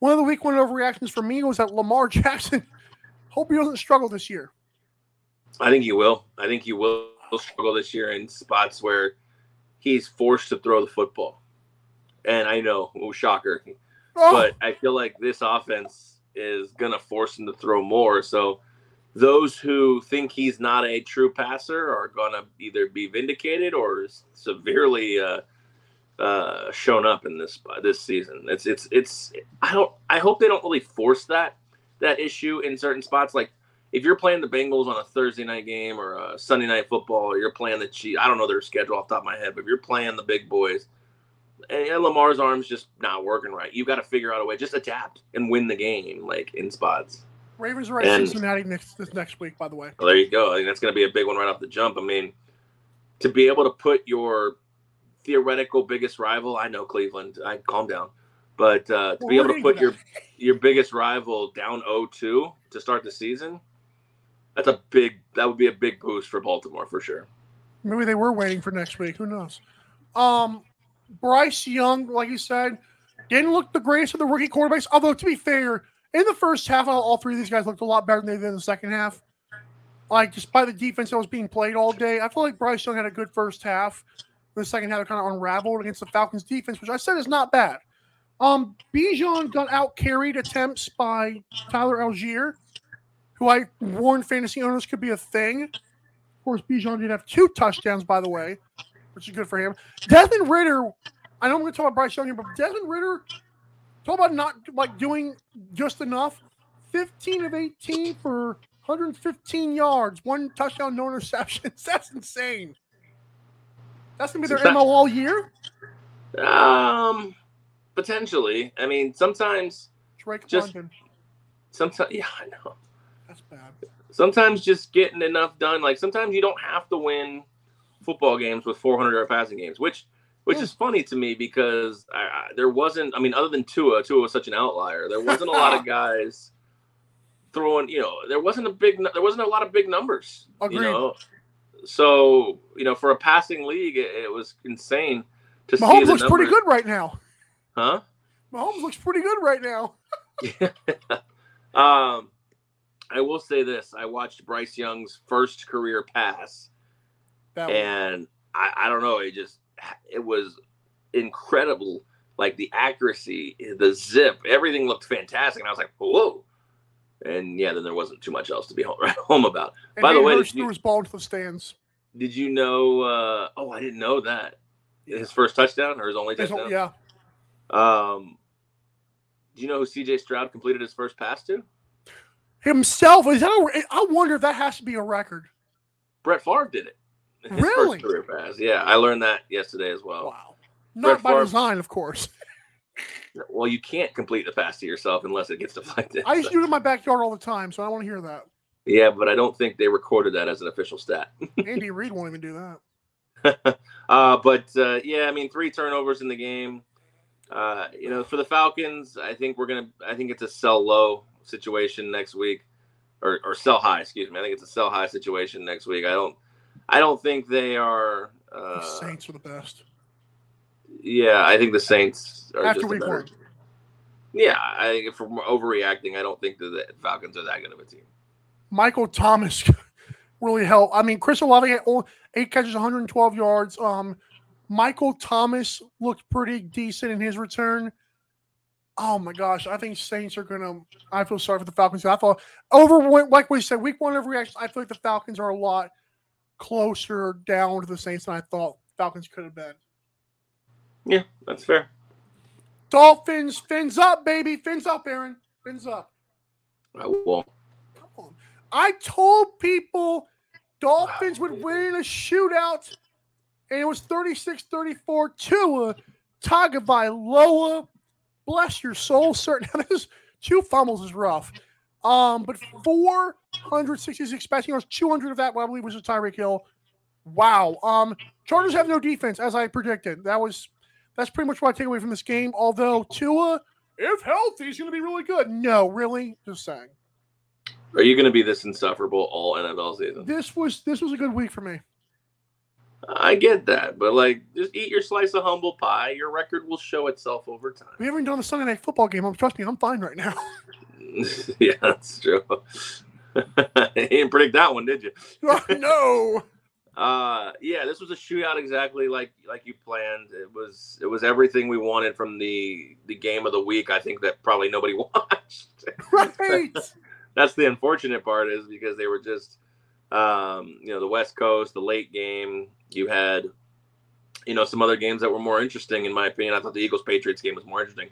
One of the week one overreactions for me was that Lamar Jackson. Hope he doesn't struggle this year. I think he will. I think he will struggle this year in spots where he's forced to throw the football. And I know, oh, shocker, Oh, but I feel like this offense is going to force him to throw more. So those who think he's not a true passer are going to either be vindicated or severely uh, uh, shown up in this this season. It's it's it's. I don't. I hope they don't really force that that issue in certain spots. Like if you're playing the Bengals on a Thursday night game or a Sunday night football, or you're playing the Chiefs. I don't know their schedule off the top of my head, but if you're playing the big boys, and, and Lamar's arm's just not working right, You've got to figure out a way. Just adapt and win the game, like in spots. Ravens are at and- Cincinnati next this next week. By the way, Well, there you go. I think that's going to be a big one right off the jump. I mean, to be able to put your theoretical biggest rival, I know Cleveland, I calm down, but uh, to Well, be able to put your your biggest rival down 0-2 to start the season, that's a big. That would be a big boost for Baltimore for sure. Maybe they were waiting for next week. Who knows? Um, Bryce Young, like you said, didn't look the greatest of the rookie quarterbacks. Although to be fair, in the first half, all all three of these guys looked a lot better than they did in the second half. Like despite the defense that was being played all day, I feel like Bryce Young had a good first half. The second half kind of unraveled against the Falcons defense, which I said is not bad. Um, Bijan got out carried attempts by Tyler Allgeier, who I warned fantasy owners could be a thing. Of course, Bijan did have two touchdowns, by the way, which is good for him. Desmond Ridder, I know I'm going to talk about Bryce Young here, but Desmond Ridder, talk about not like doing just enough. 15 of 18 for 115 yards, one touchdown, no interceptions. That's insane. That's to be their MO all year. Um, potentially. I mean, sometimes, Drake Just- London. sometimes, yeah, I know. That's bad. Sometimes just getting enough done. Like sometimes you don't have to win football games with 400 yard passing games, which which Yeah. is funny to me because I, I, there wasn't. I mean, other than Tua, Tua was such an outlier. There wasn't a lot of guys throwing. You know, there wasn't a big. There wasn't a lot of big numbers. Agreed. You know, so you know, for a passing league, it, it was insane to see Mahomes looks pretty good right now. huh? Mahomes looks pretty good right now. yeah. um, I will say this: I watched Bryce Young's first career pass, That and I, I don't know, it just it was incredible. Like the accuracy, the zip, everything looked fantastic, and I was like, whoa. And yeah, then there wasn't too much else to be home, right home about. and by the way, Hurst did you- threw his ball into the stands. Did you know? Uh, oh, I didn't know that. His first touchdown or his only His- touchdown? yeah, Um, do you know who C.J. Stroud completed his first pass to? himself. Is that? A, I wonder if that has to be a record. Brett Favre did it. His Really? First career pass. Yeah, I learned that yesterday as well. Wow. Not Brett by Favre- design, of course. Well, you can't complete the pass to yourself unless it gets deflected. I used to do it in my backyard all the time, so I don't want to hear that. yeah, but I don't think they recorded that as an official stat. Andy Reid won't even do that. uh, but uh, yeah, I mean, three turnovers in the game. Uh, you know, for the Falcons, I think we're gonna. I think it's a sell low situation next week, or or sell high. Excuse me. I think it's a sell high situation next week. I don't. I don't think they are. The Uh, Saints are the best. Yeah, I think the Saints are After just week better- one. Yeah, I think if we're overreacting, I don't think that the Falcons are that good of a team. Michael Thomas really helped. I mean, Chris Olave had eight catches, 112 yards. Um, Michael Thomas looked pretty decent in his return. Oh my gosh, I think Saints are gonna. I feel sorry for the Falcons. I thought over like we said, week one overreaction. I feel like the Falcons are a lot closer down to the Saints than I thought Falcons could have been. Yeah, that's fair. Dolphins, fins up, baby, fins up, Aaron, fins up. I will. Come on. I told people Dolphins would win a shootout, and it was 36 34 Tua Tagovailoa. Bless your soul, sir. Now, this two fumbles is rough. Um, but 466 passing yards, 200 of that, I believe, was a Tyreek Hill. Wow. Um, Chargers have no defense, as I predicted. That was that's pretty much what I take away from this game. Although Tua, if healthy, is going to be really good. No, really, just saying. Are you going to be this insufferable all NFL season? This was this was a good week for me. I get that, but like, just eat your slice of humble pie. Your record will show itself over time. We haven't done the Sunday night football game. Um, Trust me, I'm fine right now. yeah, that's true. you didn't predict that one, did you? no. Uh, yeah, this was a shootout exactly like like you planned. It was it was everything we wanted from the the game of the week. I think that probably nobody watched. Right. That's the unfortunate part is because they were just um, you know the West Coast, the late game. You had you know some other games that were more interesting in my opinion. I thought the Eagles Patriots game was more interesting.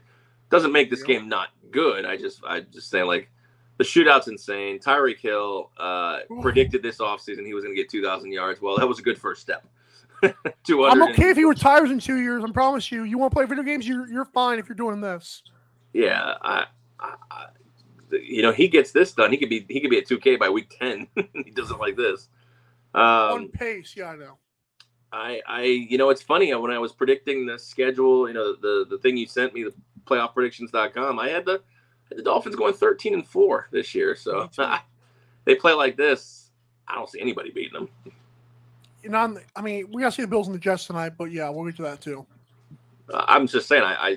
Doesn't make this game not good. I just I just say like the shootout's insane. Tyreek Hill uh, predicted this offseason he was going to get 2,000 yards. Well, that was a good first step. I'm okay if he retires in two years. I promise you. You want to play video games? You're you're fine if you're doing this. Yeah, I, I, I, you know, he gets this done. He could be he could be at 2K by week 10. he does it like this. On Um, pace, yeah, I know. I, I, you know, it's funny when I was predicting the schedule. You know, the the thing you sent me, the playoffpredictions.com. I had the the Dolphins going 13 and four this year. So they play like this. I don't see anybody beating them. and on, I mean, we got to see the Bills and the Jets tonight, but yeah, we'll get to that too. Uh, I'm just saying, I, I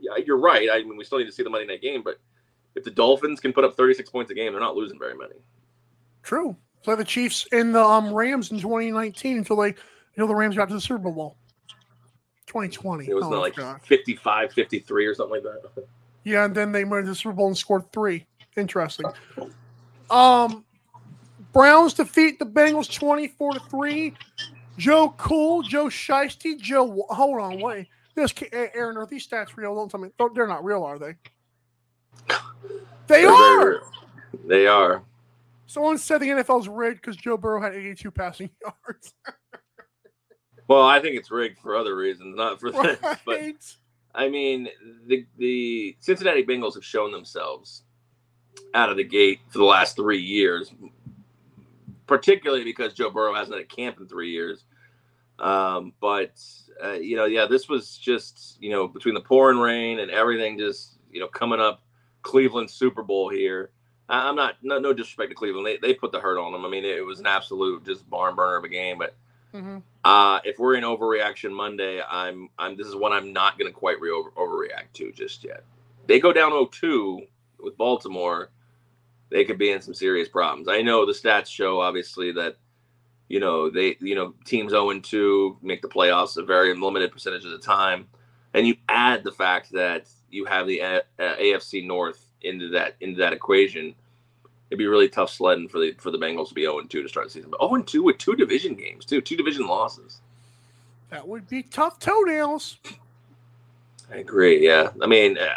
yeah, you're right. I mean, we still need to see the Monday night game, but if the Dolphins can put up 36 points a game, they're not losing very many. True. So the Chiefs and the um, Rams in 2019 until they, you know, the Rams got to the Super Bowl. 2020. It was Oh, like God. 55, 53 or something like that. Yeah, and then they went to the Super Bowl and scored three. Interesting. Um, Browns defeat the Bengals 24 to 3. Joe Cool, Joe Shiesty, Joe. Hold on, wait. This Aaron, are these stats real? Don't tell me. oh, They're not real, are they? They are. They are. Someone said the NFL's rigged because Joe Burrow had 82 passing yards. Well, I think it's rigged for other reasons, not for this. But right? I mean, the the Cincinnati Bengals have shown themselves out of the gate for the last three years, particularly because Joe Burrow hasn't had a camp in three years. Um, but uh, you know, yeah, this was just you know between the pouring rain and everything, just you know coming up Cleveland Super Bowl here. I- I'm not no, no disrespect to Cleveland, they they put the hurt on them. I mean, it was an absolute just barn burner of a game, but. Mhm. Uh, if we're in overreaction Monday, I'm I'm this is one I'm not going to quite re- over, overreact to just yet. They go down 0-2 with Baltimore, they could be in some serious problems. I know the stats show obviously that you know they you know teams 0-2 make the playoffs a very limited percentage of the time, and you add the fact that you have the A- uh, AFC North into that into that equation. It'd be really tough sledding for the for the Bengals to be 0 2 to start the season. But 0 2 with two division games, too, two division losses. That would be tough toenails. I agree. Yeah, I mean, uh,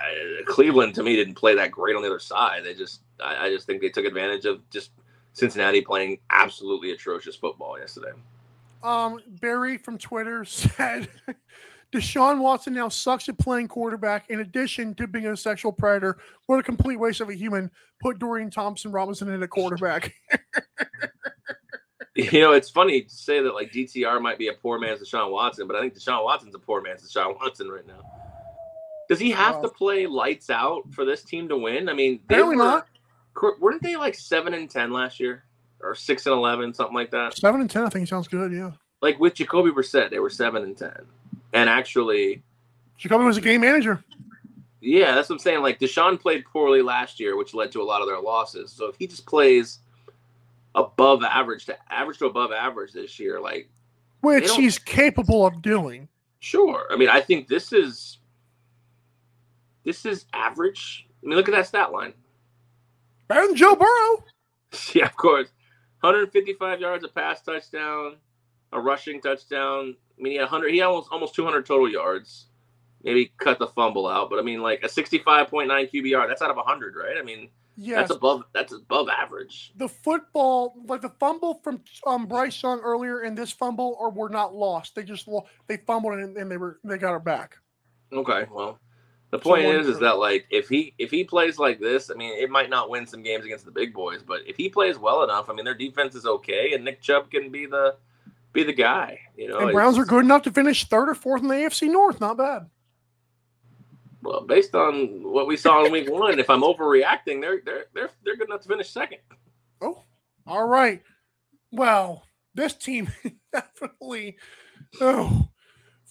Cleveland to me didn't play that great on the other side. They just, I, I just think they took advantage of just Cincinnati playing absolutely atrocious football yesterday. Um, Barry from Twitter said Deshaun Watson now sucks at playing quarterback. In addition to being a sexual predator, what a complete waste of a human. Put Dorian Thompson Robinson in a quarterback. You know, it's funny to say that like DTR might be a poor man's Deshaun Watson, but I think Deshaun Watson's a poor man's Deshaun Watson right now. Does he have Wow. to play lights out for this team to win? I mean, they Apparently were, not. Weren't they like seven and ten last year, or six and eleven, something like that? Seven and ten, I think sounds good. Yeah, Like with Jacoby Brissett, they were seven and ten, and actually, Jacoby was a game manager. yeah, that's what I'm saying. Like Deshaun played poorly last year, which led to a lot of their losses. So if he just plays above average to average to above average this year, like which he's capable of doing. Sure. I mean, I think this is this is average. I mean, look at that stat line. Better than Joe Burrow. yeah, of course. 155 yards, a pass touchdown, a rushing touchdown. I mean, he had 100. He almost almost 200 total yards. Maybe cut the fumble out, but I mean, like a 65.9 QBR. That's out of 100, right? I mean, Yes, that's above that's above average. the football, like the fumble from um, Bryce Young earlier and this fumble, or were not lost. They just they fumbled and, and they were they got it back. Okay, well, the point one is, is that like if he if he plays like this, I mean, it might not win some games against the big boys, but if he plays well enough, I mean, their defense is okay, and Nick Chubb can be the be the guy. You know, and Browns are good enough to finish third or fourth in the AFC North. Not bad. Well, based on what we saw in Week One, if I'm overreacting, they're they're they're they're good enough to finish second. Oh, all right. Well, this team definitely. Oh,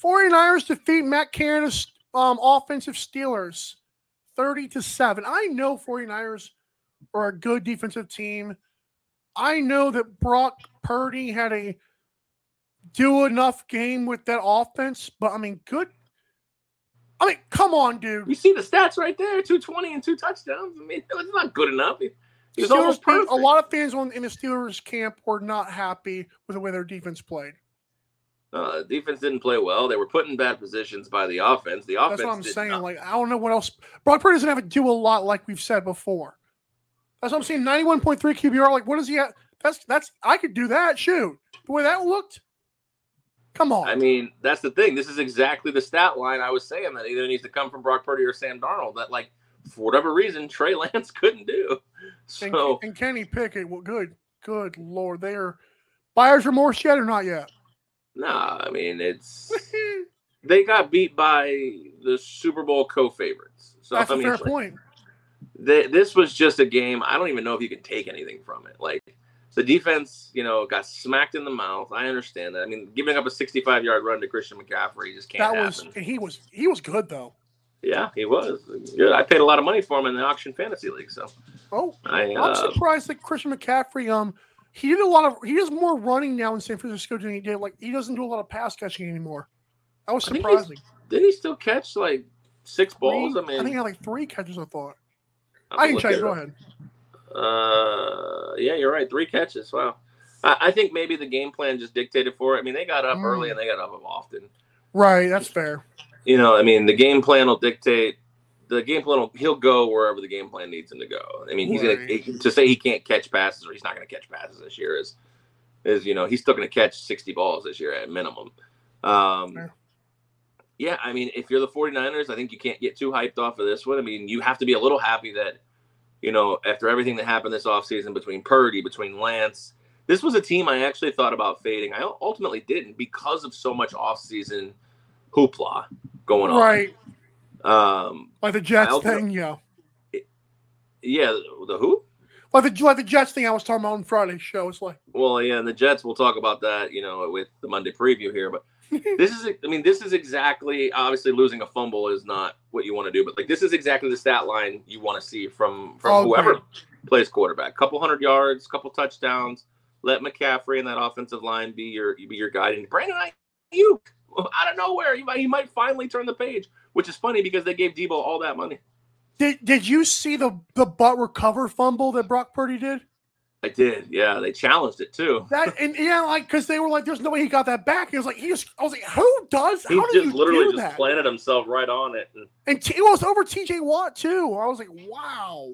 49ers defeat Matt Canada's um, offensive Steelers 30 to 7. I know 49ers are a good defensive team. I know that Brock Purdy had a do enough game with that offense, but I mean, good. I mean, come on, dude. You see the stats right there: two twenty and two touchdowns. I mean, it's not good enough. Steelers almost perfect. a lot of fans on, in the Steelers camp were not happy with the way their defense played. Uh, defense didn't play well. They were put in bad positions by the offense. The offense. That's what I'm saying. not- Like, I don't know what else. Brock Purdy doesn't have to do a lot, like we've said before. That's what I'm saying. 91.3 QBR. Like, what does he have? That's that's. I could do that. Shoot, the way that looked. Come on. I mean, that's the thing. This is exactly the stat line I was saying that either needs to come from Brock Purdy or Sam Darnold. That like for whatever reason Trey Lance couldn't do. and, So and Kenny Pickett. Well, good, good lord. They are buyer's remorse yet or not yet? nah, I mean it's they got beat by the Super Bowl co-favorites. So That's I a mean, fair like- point. th- this was just a game. I don't even know if you can take anything from it. Like the defense, you know, got smacked in the mouth. I understand that. I mean, giving up a 65 yard run to Christian McCaffrey just can't that was happen. he was he was good though. Yeah, he was. Good. I paid a lot of money for him in the auction fantasy league, so Oh, I. I'm Uh, surprised that Christian McCaffrey um he did a lot of he does more running now in San Francisco than he did. Like he doesn't do a lot of pass catching anymore. That was I surprising. did he still catch like six balls? I mean, I think he had like three catches. I thought. I'll I can check. Go ahead. Uh, yeah, you're right. Three catches. Wow. I, I think maybe the game plan just dictated for it. I mean, they got up Mm. early and they got up often. Right, that's fair. You know, I mean, the game plan will dictate. The game plan will he'll go wherever the game plan needs him to go. I mean, he's gonna he- to say he can't catch passes or he's not gonna catch passes this year is is you know he's still gonna catch 60 balls this year at minimum. Um, Fair. yeah, I mean, if you're the 49ers, I think you can't get too hyped off of this one. I mean, you have to be a little happy that, you know, after everything that happened this offseason between Purdy, between Lance, this was a team I actually thought about fading. I ultimately didn't because of so much offseason hoopla going on. Right, Um, like the Jets thing. Yeah, yeah, the who? like the like the Jets thing I was talking about on Friday's show. It's like Well, yeah, and the Jets. We'll talk about that, you know, with the Monday preview here. But this is, I mean, this is exactly. Obviously, losing a fumble is not what you want to do, but like this is exactly the stat line you want to see from from Oh, whoever great. plays quarterback. Couple hundred yards, couple touchdowns. Let McCaffrey and that offensive line be your be your guide. And Brandon Aiyuk out of nowhere, he might he might finally turn the page, which is funny because they gave Deebo all that money. Did Did you see the the butt recover fumble that Brock Purdy did? I did, yeah. They challenged it too. That and yeah, like because they were like, "There's no way he got that back." He was like, "He was." I was like, "Who does? He How just you literally do just that?" planted himself right on it. And And t- it was over T.J. Watt too. I was like, "Wow,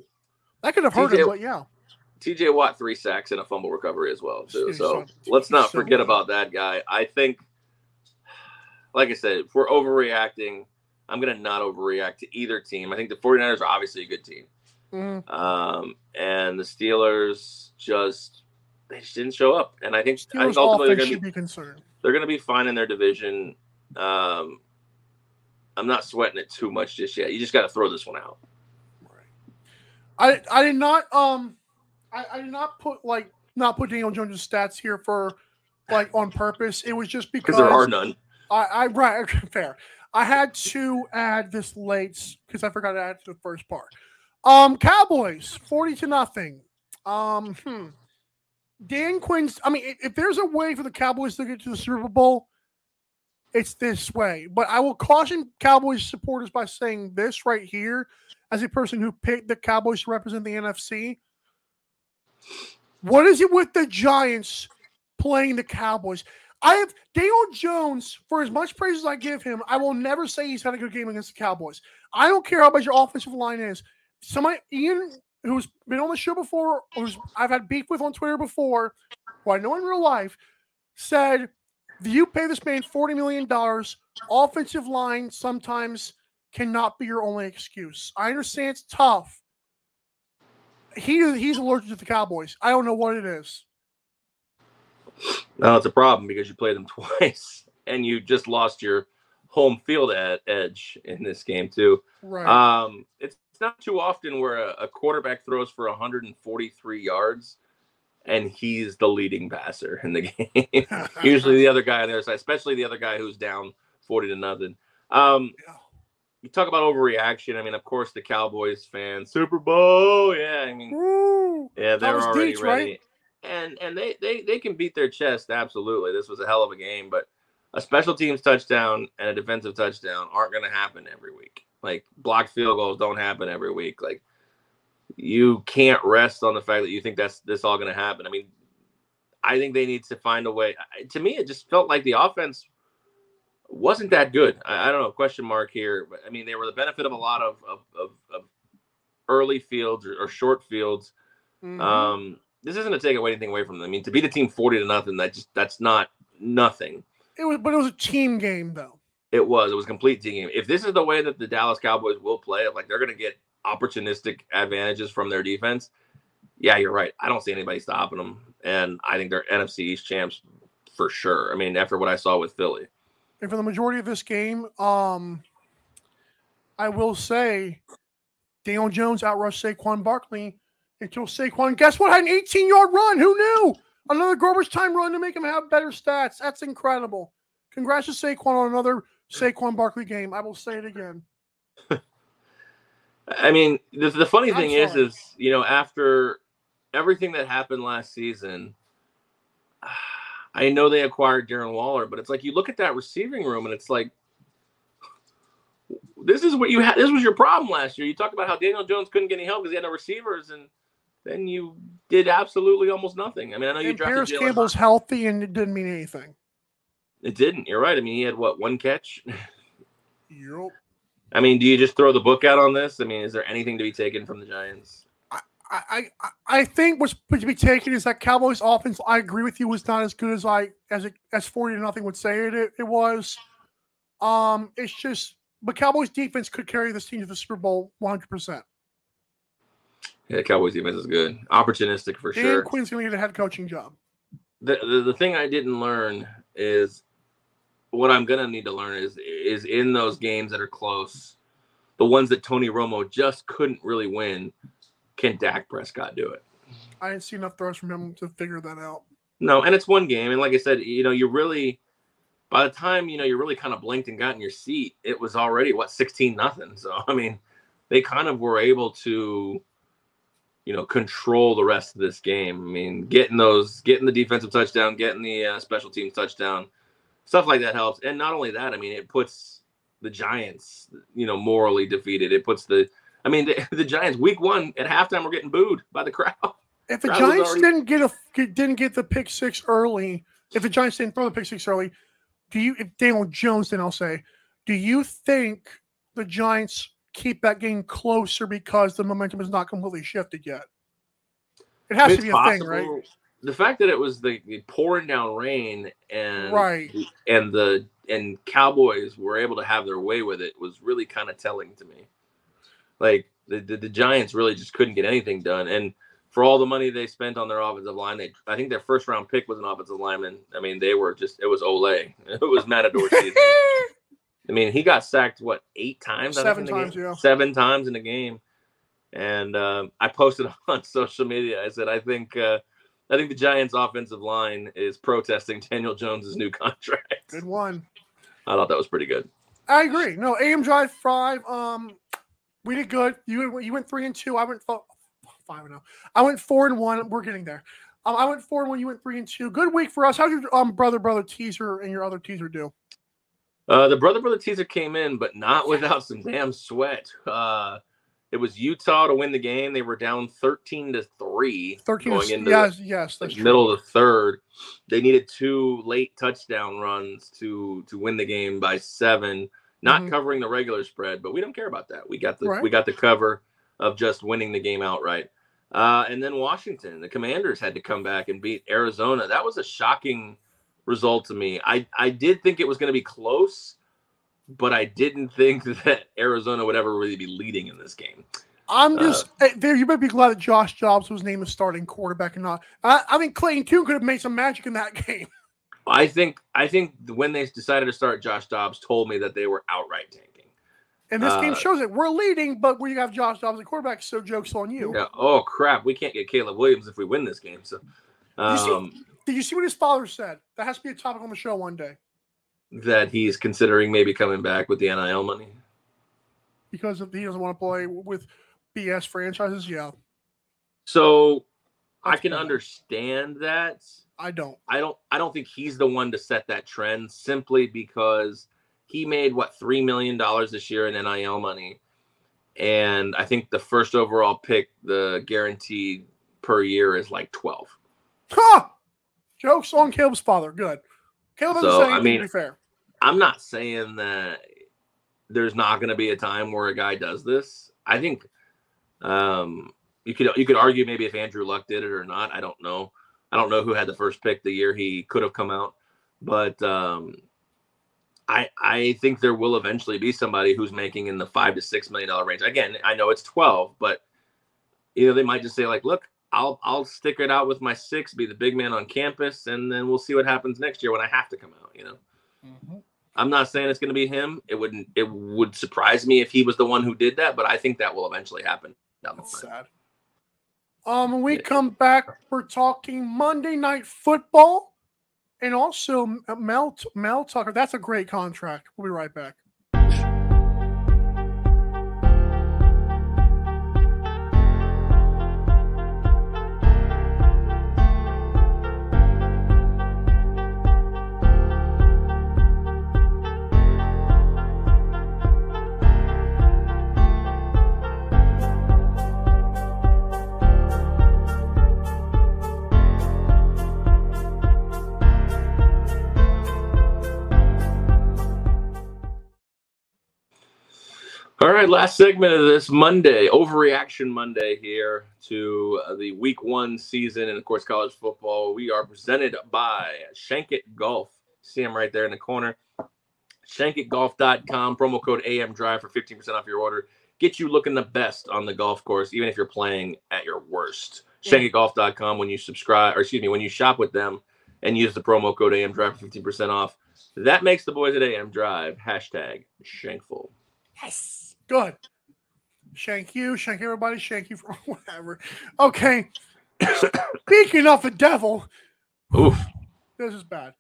that could have hurt TJ him." But yeah, TJ Watt three sacks and a fumble recovery as well too. So so- let's not so forget about that guy. I think, like I said, if we're overreacting, I'm gonna not overreact to either team. I think the 49ers are obviously a good team, Mhm. um, and the Steelers just they just didn't show up. And I think I think ultimately they're gonna should be be concerned. they're gonna be fine in their division. Um, I'm not sweating it too much just yet. You just got to throw this one out. I I did not um I, I did not put like not put Daniel Jones' stats here for like on purpose. It was just because Because there are none. I, I right fair. I had to add this late because I forgot to add to the first part. Um, Cowboys forty to nothing. Um, hmm. Dan Quinn's. I mean, if, if there's a way for the Cowboys to get to the Super Bowl, it's this way. But I will caution Cowboys supporters by saying this right here, as a person who picked the Cowboys to represent the NFC. What is it with the Giants playing the Cowboys? I have Daniel Jones, for as much praise as I give him, I will never say he's had a good game against the Cowboys. I don't care how bad your offensive line is. Somebody, Ian, who's been on the show before, who's I've had beef with on Twitter before, who I know in real life, said, You pay this man $40 million. Offensive line sometimes cannot be your only excuse. I understand it's tough. He, he's allergic to the Cowboys. I don't know what it is. No, it's a problem because you played them twice and you just lost your home field ed- edge in this game too. Right. Um, it's, it's not too often where a, a quarterback throws for 143 yards and he's the leading passer in the game. Usually the other guy on the other side, especially the other guy who's down 40 to nothing. Um, you talk about overreaction. I mean, of course, the Cowboys fans, Super Bowl. Yeah, I mean, Woo! yeah, they're already Deets, ready. right? And and they, they they can beat their chest absolutely. This was a hell of a game, but a special teams touchdown and a defensive touchdown aren't going to happen every week. Like blocked field goals don't happen every week. Like you can't rest on the fact that you think that's this all going to happen. I mean, I think they need to find a way. To me, it just felt like the offense wasn't that good. I, I don't know, question mark here, but I mean, they were the benefit of a lot of of, of, of early fields or, or short fields. Mhm. Um, this isn't to take away anything away from them. I mean, to beat a team forty to nothing, that just that's not nothing. it was, but it was a team game though. It was. It was complete team game. If this is the way that the Dallas Cowboys will play, like they're going to get opportunistic advantages from their defense, yeah, you're right. I don't see anybody stopping them, and I think they're NFC East champs for sure. I mean, after what I saw with Philly, And for the majority of this game, um, I will say Daniel Jones outrushed Saquon Barkley until Saquon, guess what, had an 18 yard run. Who knew? Another garbage time run to make him have better stats. That's incredible. Congrats to Saquon on another Saquon Barkley game. I will say it again. I mean, the, the funny I'm thing is, sorry. is you know, after everything that happened last season, I know they acquired Darren Waller, but it's like you look at that receiving room and it's like, this is what you had. This was your problem last year. You talked about how Daniel Jones couldn't get any help because he had no receivers, and then you did absolutely almost nothing. I mean, I know you And drafted Parris Jalen Campbell's healthy and it didn't mean anything. It didn't. You're right. I mean, he had what one catch. Yep. I mean, do you just throw the book out on this? I mean, is there anything to be taken from the Giants? I, I I think what's to be taken is that Cowboys offense. I agree with you was not as good as I as it as forty to nothing would say it it, it was. Um, it's just but Cowboys defense could carry this team to the Super Bowl one hundred percent. Yeah, Cowboys defense is good, opportunistic for Dan sure. Quinn's going to get a head coaching job. the, the the thing I didn't learn is what I'm gonna need to learn is is in those games that are close, the ones that Tony Romo just couldn't really win. Can Dak Prescott do it? I didn't see enough throws from him to figure that out. No, and it's one game, and like I said, you know, you really by the time you know you really kind of blinked and got in your seat, it was already what sixteen nothing. So I mean, they kind of were able to, you know, control the rest of this game. I mean, getting those, getting the defensive touchdown, getting the uh, special teams touchdown, stuff like that helps. And not only that, I mean, it puts the Giants, you know, morally defeated. It puts the, I mean, the, the Giants week one at halftime were getting booed by the crowd. If the Crowd Giants already- didn't get a didn't get the pick six early, if the Giants didn't throw the pick six early, do you? If Daniel Jones, then I'll say, do you think the Giants keep that game closer because the momentum is not completely shifted yet? It has It's to be a thing, right? The fact that it was the, the pouring down rain and Right. and the and Cowboys were able to have their way with it was really kind of telling to me. Like the, the the Giants really just couldn't get anything done, and for all the money they spent on their offensive line, they I think their first round pick was an offensive lineman. I mean, they were just it was Ole, it was Matador season. I mean, he got sacked what eight times? Seven times, yeah. Seven times in the game. And um, I posted on social media. I said, I think, uh, I think the Giants' offensive line is protesting Daniel Jones's new contract. Good one. I thought that was pretty good. I agree. No, AM Drive five. Um, we did good. You you went three and two. I went fo- five and zero. I went four and one. We're getting there. Um, I went four and one. You went three and two. Good week for us. How did your um brother brother teaser and your other teaser do? Uh, the brother brother teaser came in, but not without some damn sweat. Uh, it was Utah to win the game. They were down thirteen to three Thirteen. going into yes, yes, the middle of the third. They needed two late touchdown runs to to win the game by seven, not Mhm. covering the regular spread. But we don't care about that. We got the Right. we got the cover of just winning the game outright. Uh, and then Washington, the Commanders had to come back and beat Arizona. That was a shocking result to me. I I did think it was going to be close, but I didn't think that Arizona would ever really be leading in this game. I'm Uh, just eh, there. You better be glad that Josh Dobbs was named the starting quarterback and not. I, I think Clayton Tune could have made some magic in that game. I think I think when they decided to start, Josh Dobbs told me that they were outright tanking. And this game Uh, shows it. We're leading, but we have Josh Dobbs at quarterback, so jokes on you. Yeah. Oh crap, we can't get Caleb Williams if we win this game. So, You see- um, Did you see what his father said? That has to be a topic on the show one day that he's considering maybe coming back with the NIL money. because if he doesn't want to play with BS franchises. Yeah, So I can understand that. I don't. I don't. I don't think he's the one to set that trend simply because he made what three million dollars this year in NIL money, and I think the first overall pick, the guaranteed per year is like twelve. Ha! Jokes on Caleb's father. Good. Caleb So, I mean- to be fair. I'm not saying that there's not going to be a time where a guy does this. I think um, you could you could argue maybe if Andrew Luck did it or not. I don't know. I don't know who had the first pick the year he could have come out, but um, I I think there will eventually be somebody who's making in the five to six million dollar range. Again, I know it's twelve, but you know they might just say like, look. I'll I'll stick it out with my six, be the big man on campus, and then we'll see what happens next year when I have to come out. You know. I'm not saying it's going to be him. It wouldn't. It would surprise me if he was the one who did that, but I think that will eventually happen down the That's line. sad. Um, when we Yeah. come back, we're talking Monday Night Football, and also Mel Mel Tucker. That's a great contract. We'll be right back. Right, last segment of this Monday, overreaction Monday here to uh, the week one season and, of course, college football. We are presented by Shankit Golf. See him right there in the corner. ShankitGolf.com, promo code AM Drive for 15% off your order. Get you looking the best on the golf course, even if you're playing at your worst. Yeah. ShankitGolf.com, when you subscribe, or excuse me, when you shop with them and use the promo code AM Drive for 15% off, that makes the boys at AM Drive hashtag Shankful. Yes. Good. Shank you, shank everybody, shank you for whatever. Okay. Speaking of the devil, Oof. this is bad.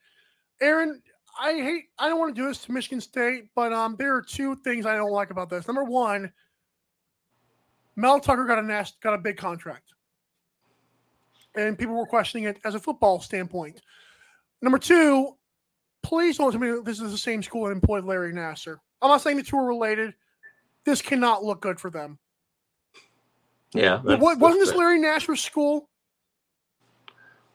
Aaron, I hate I don't want to do this to Michigan State, but um there are two things I don't like about this. Number one, Mel Tucker got a nast, got a big contract. And people were questioning it as a football standpoint. Number two, please don't tell me that this is the same school that employed Larry Nassar. I'm not saying the two are related. This cannot look good for them. Yeah. that's- wasn't that's this. Larry Nassar's school?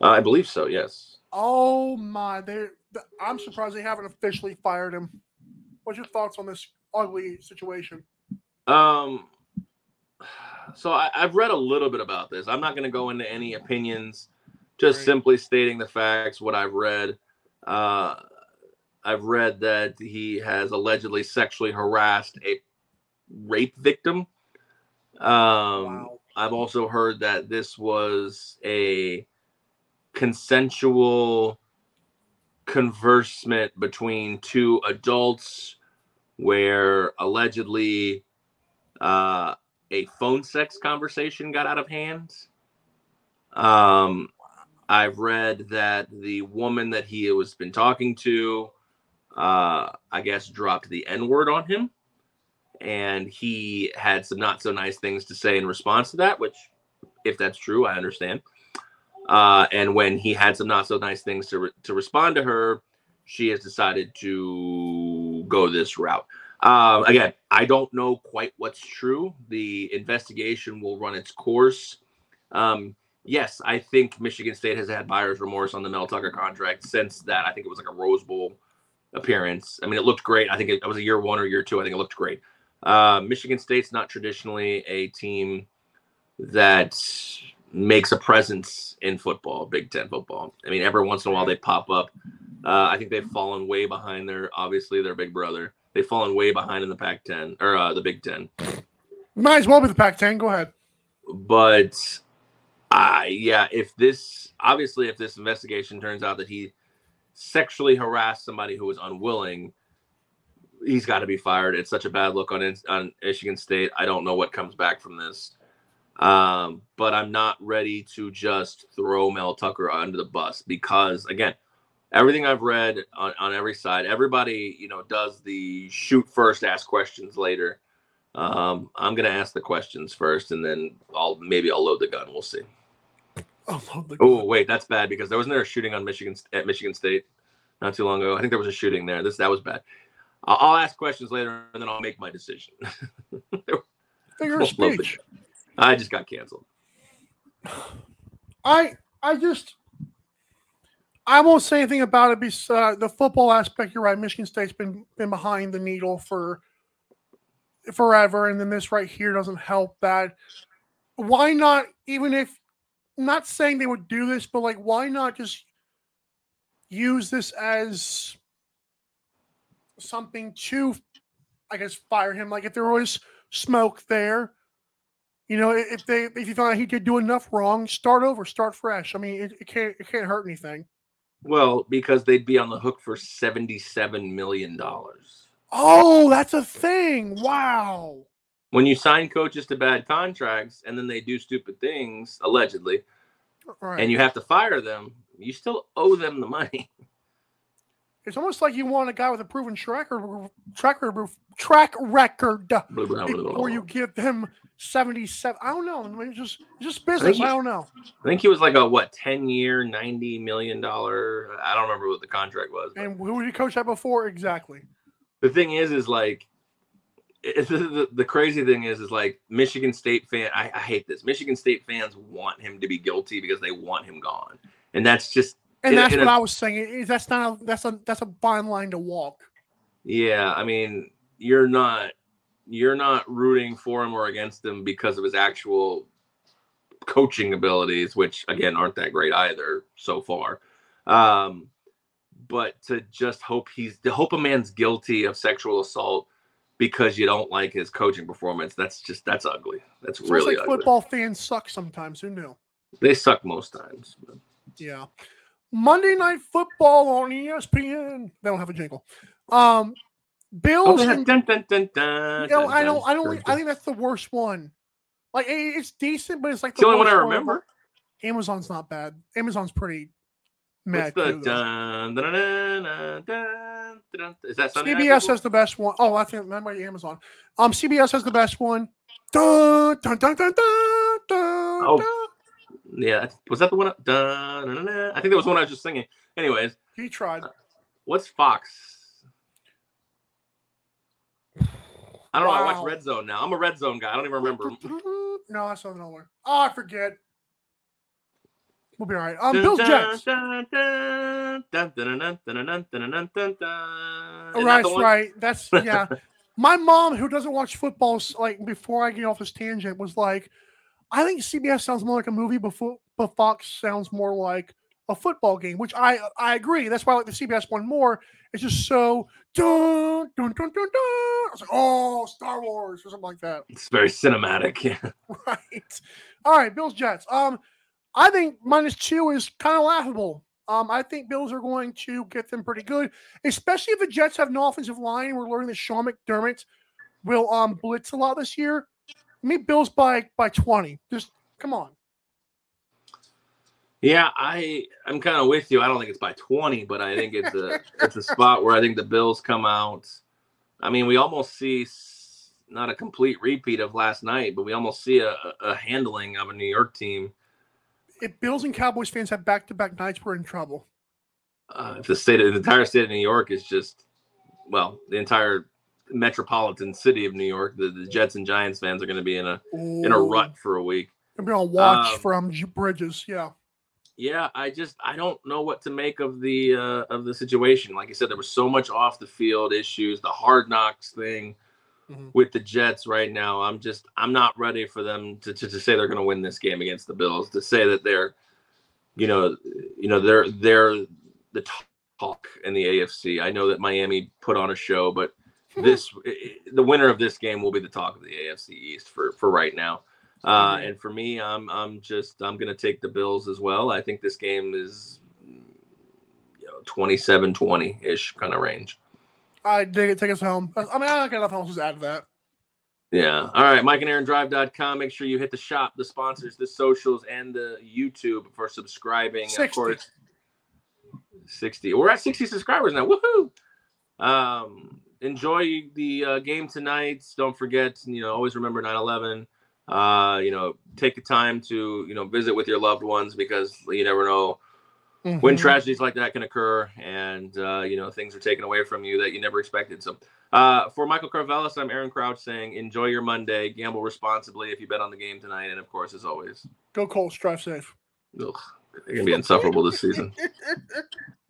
Uh, I believe so. Yes. Oh my! They, th- I'm surprised they haven't officially fired him. What's your thoughts on this ugly situation? Um. So I, I've read a little bit about this. I'm not going to go into any opinions. Just Right. simply stating the facts. What I've read. Uh, I've read that he has allegedly sexually harassed a rape victim. Um, wow. I've also heard that this was a consensual conversement between two adults where allegedly uh, a phone sex conversation got out of hand. Um, I've read that the woman that he was been talking to, uh, I guess, dropped the N word on him and he had some not so nice things to say in response to that, which, if that's true, I understand. Uh, and when he had some not so nice things to re- to respond to her, she has decided to go this route. Um, again, I don't know quite what's true. The investigation will run its course. Um, yes, I think Michigan State has had buyer's remorse on the Mel Tucker contract since that. I think it was like a Rose Bowl appearance. I mean, it looked great. I think it, it was a year one or year two. I think it looked great. Uh, Michigan State's not traditionally a team that makes a presence in football, Big Ten football. I mean, every once in a while they pop up. Uh, I think they've fallen way behind their obviously their big brother. They've fallen way behind in the Pac-10 or uh, the Big Ten. Might as well be the Pac-10. Go ahead. But I yeah, if this obviously if this investigation turns out that he sexually harassed somebody who was unwilling, he's got to be fired. It's such a bad look on on Michigan State. I don't know what comes back from this. Um, but I'm not ready to just throw Mel Tucker under the bus because again, everything I've read on, on every side, everybody, you know, does the shoot first, ask questions later. Um, I'm gonna ask the questions first, and then I'll maybe I'll load the gun. We'll see. Oh, wait, that's bad because there wasn't there a shooting on Michigan at Michigan State not too long ago. I think there was a shooting there. This that was bad. I'll, ask questions later, and then I'll make my decision. figure of speech. I just got canceled. I I just I won't say anything about it. Because uh, the football aspect, you're right. Michigan State's been been behind the needle for forever, and then this right here doesn't help that. Why not? Even if not saying they would do this, but like, why not just use this as something to, I guess, fire him? Like, if there was smoke there, you know, if they if you find he did do enough wrong, start over, start fresh. I mean, it, it can't it can't hurt anything. Well, because they'd be on the hook for seventy-seven million dollars. Oh, that's a thing. Wow. when you sign coaches to bad contracts and then they do stupid things allegedly, Right. and you have to fire them, you still owe them the money. it's almost like you want a guy with a proven track record, track record, track record before you give them seventy-seven. I don't know. I mean, just just business. he- I don't know. I think he was like a what ten year, ninety million dollar. I don't remember what the contract was. but- And who did you coach that before? Exactly. the thing is is like it, the, the, the crazy thing is is like michigan state fan I, I hate this michigan state fans want him to be guilty because they want him gone and that's just And that's what I was saying. Is that's not a that's a that's a fine line to walk. yeah i mean you're not you're not rooting for him or against him because of his actual coaching abilities which again aren't that great either so far um but to just hope he's to hope a man's guilty of sexual assault because you don't like his coaching performance that's just that's ugly that's really like ugly football fans suck sometimes. Who knew? they suck most times but- Yeah. Monday Night Football on E ESPN. They don't have a jingle. Um, Oh, Bills. and, dun, dun, dun, dun, you know, dun, I don't. I don't. I think that's the worst one. Like it- it's decent, but it's like it's the only one I remember. Amazon's not bad. Amazon's pretty mad. the dun, dun, dun, Is that Sunday CBS has the best one. Oh, I think that might be Amazon. Um, CBS has the best one. Dun, dun, dun, dun, dun, dun, Oh. Yeah, was that the one? Da, na, na, na. I think that was the one I was just singing. Anyways, he tried. Uh, what's Fox? I don't wow. know. I watch Red Zone now. I'm a Red Zone guy. I don't even remember. No, I saw another one. Oh, I forget. We'll be all right. Um, Bills Jets. Oh, right, right. That's yeah. My mom, who doesn't watch football, like before I get off this tangent, was like, "I think CBS sounds more like a movie, but, fo- but Fox sounds more like a football game." Which I I agree. That's why I like the CBS one more. It's just so dun dun dun dun dun. I was like, "Oh, Star Wars" or something like that. It's very cinematic. Yeah. right. All right, Bills Jets. Um, I think minus two is kind of laughable. Um, I think Bills are going to get them pretty good, especially if the Jets have no offensive line. We're learning that Sean McDermott will um blitz a lot this year. Me Bills by by twenty. Just come on. Yeah, I I'm kind of with you. I don't think it's by 20, but I think it's a it's a spot where I think the Bills come out. I mean, we almost see not a complete repeat of last night, but we almost see a, a handling of a New York team. If Bills and Cowboys fans have back to back nights, we're in trouble. Uh, if the state of the entire state of New York is just well, the entire metropolitan city of New York, the, the Jets and Giants fans are going to be in a in a rut for a week. I'm Gonna be on watch Um, from Bridges. Yeah. yeah i just i don't know what to make of the uh of the situation like i said there was so much off the field issues the hard knocks thing Mhm. with the jets right now i'm just i'm not ready for them to, to, to say they're going to win this game against the bills to say that they're you know you know they're they're the talk in the afc i know that miami put on a show but this the winner of this game will be the talk of the afc east for for right now uh, and for me, I'm I'm just I'm gonna take the Bills as well. I think this game is you know 27-20 ish kind of range. I dig it. Take us home. I mean, I don't got nothing else to add to that. Yeah. All right. Mike and Aaron Drive.com. Make sure you hit the shop, the sponsors, the socials, and the YouTube for subscribing. Of 60. course. 60. We're at 60 subscribers now. Woohoo! Um, enjoy the uh, game tonight. Don't forget, you know, always remember 9/11. Uh, you know, take the time to you know visit with your loved ones because you never know when Mhm. tragedies like that can occur and uh, you know things are taken away from you that you never expected so uh, for michael carvelis i'm aaron crouch saying enjoy your monday gamble responsibly if you bet on the game tonight and of course as always Go Colts. Drive safe. ugh, they're gonna be insufferable this season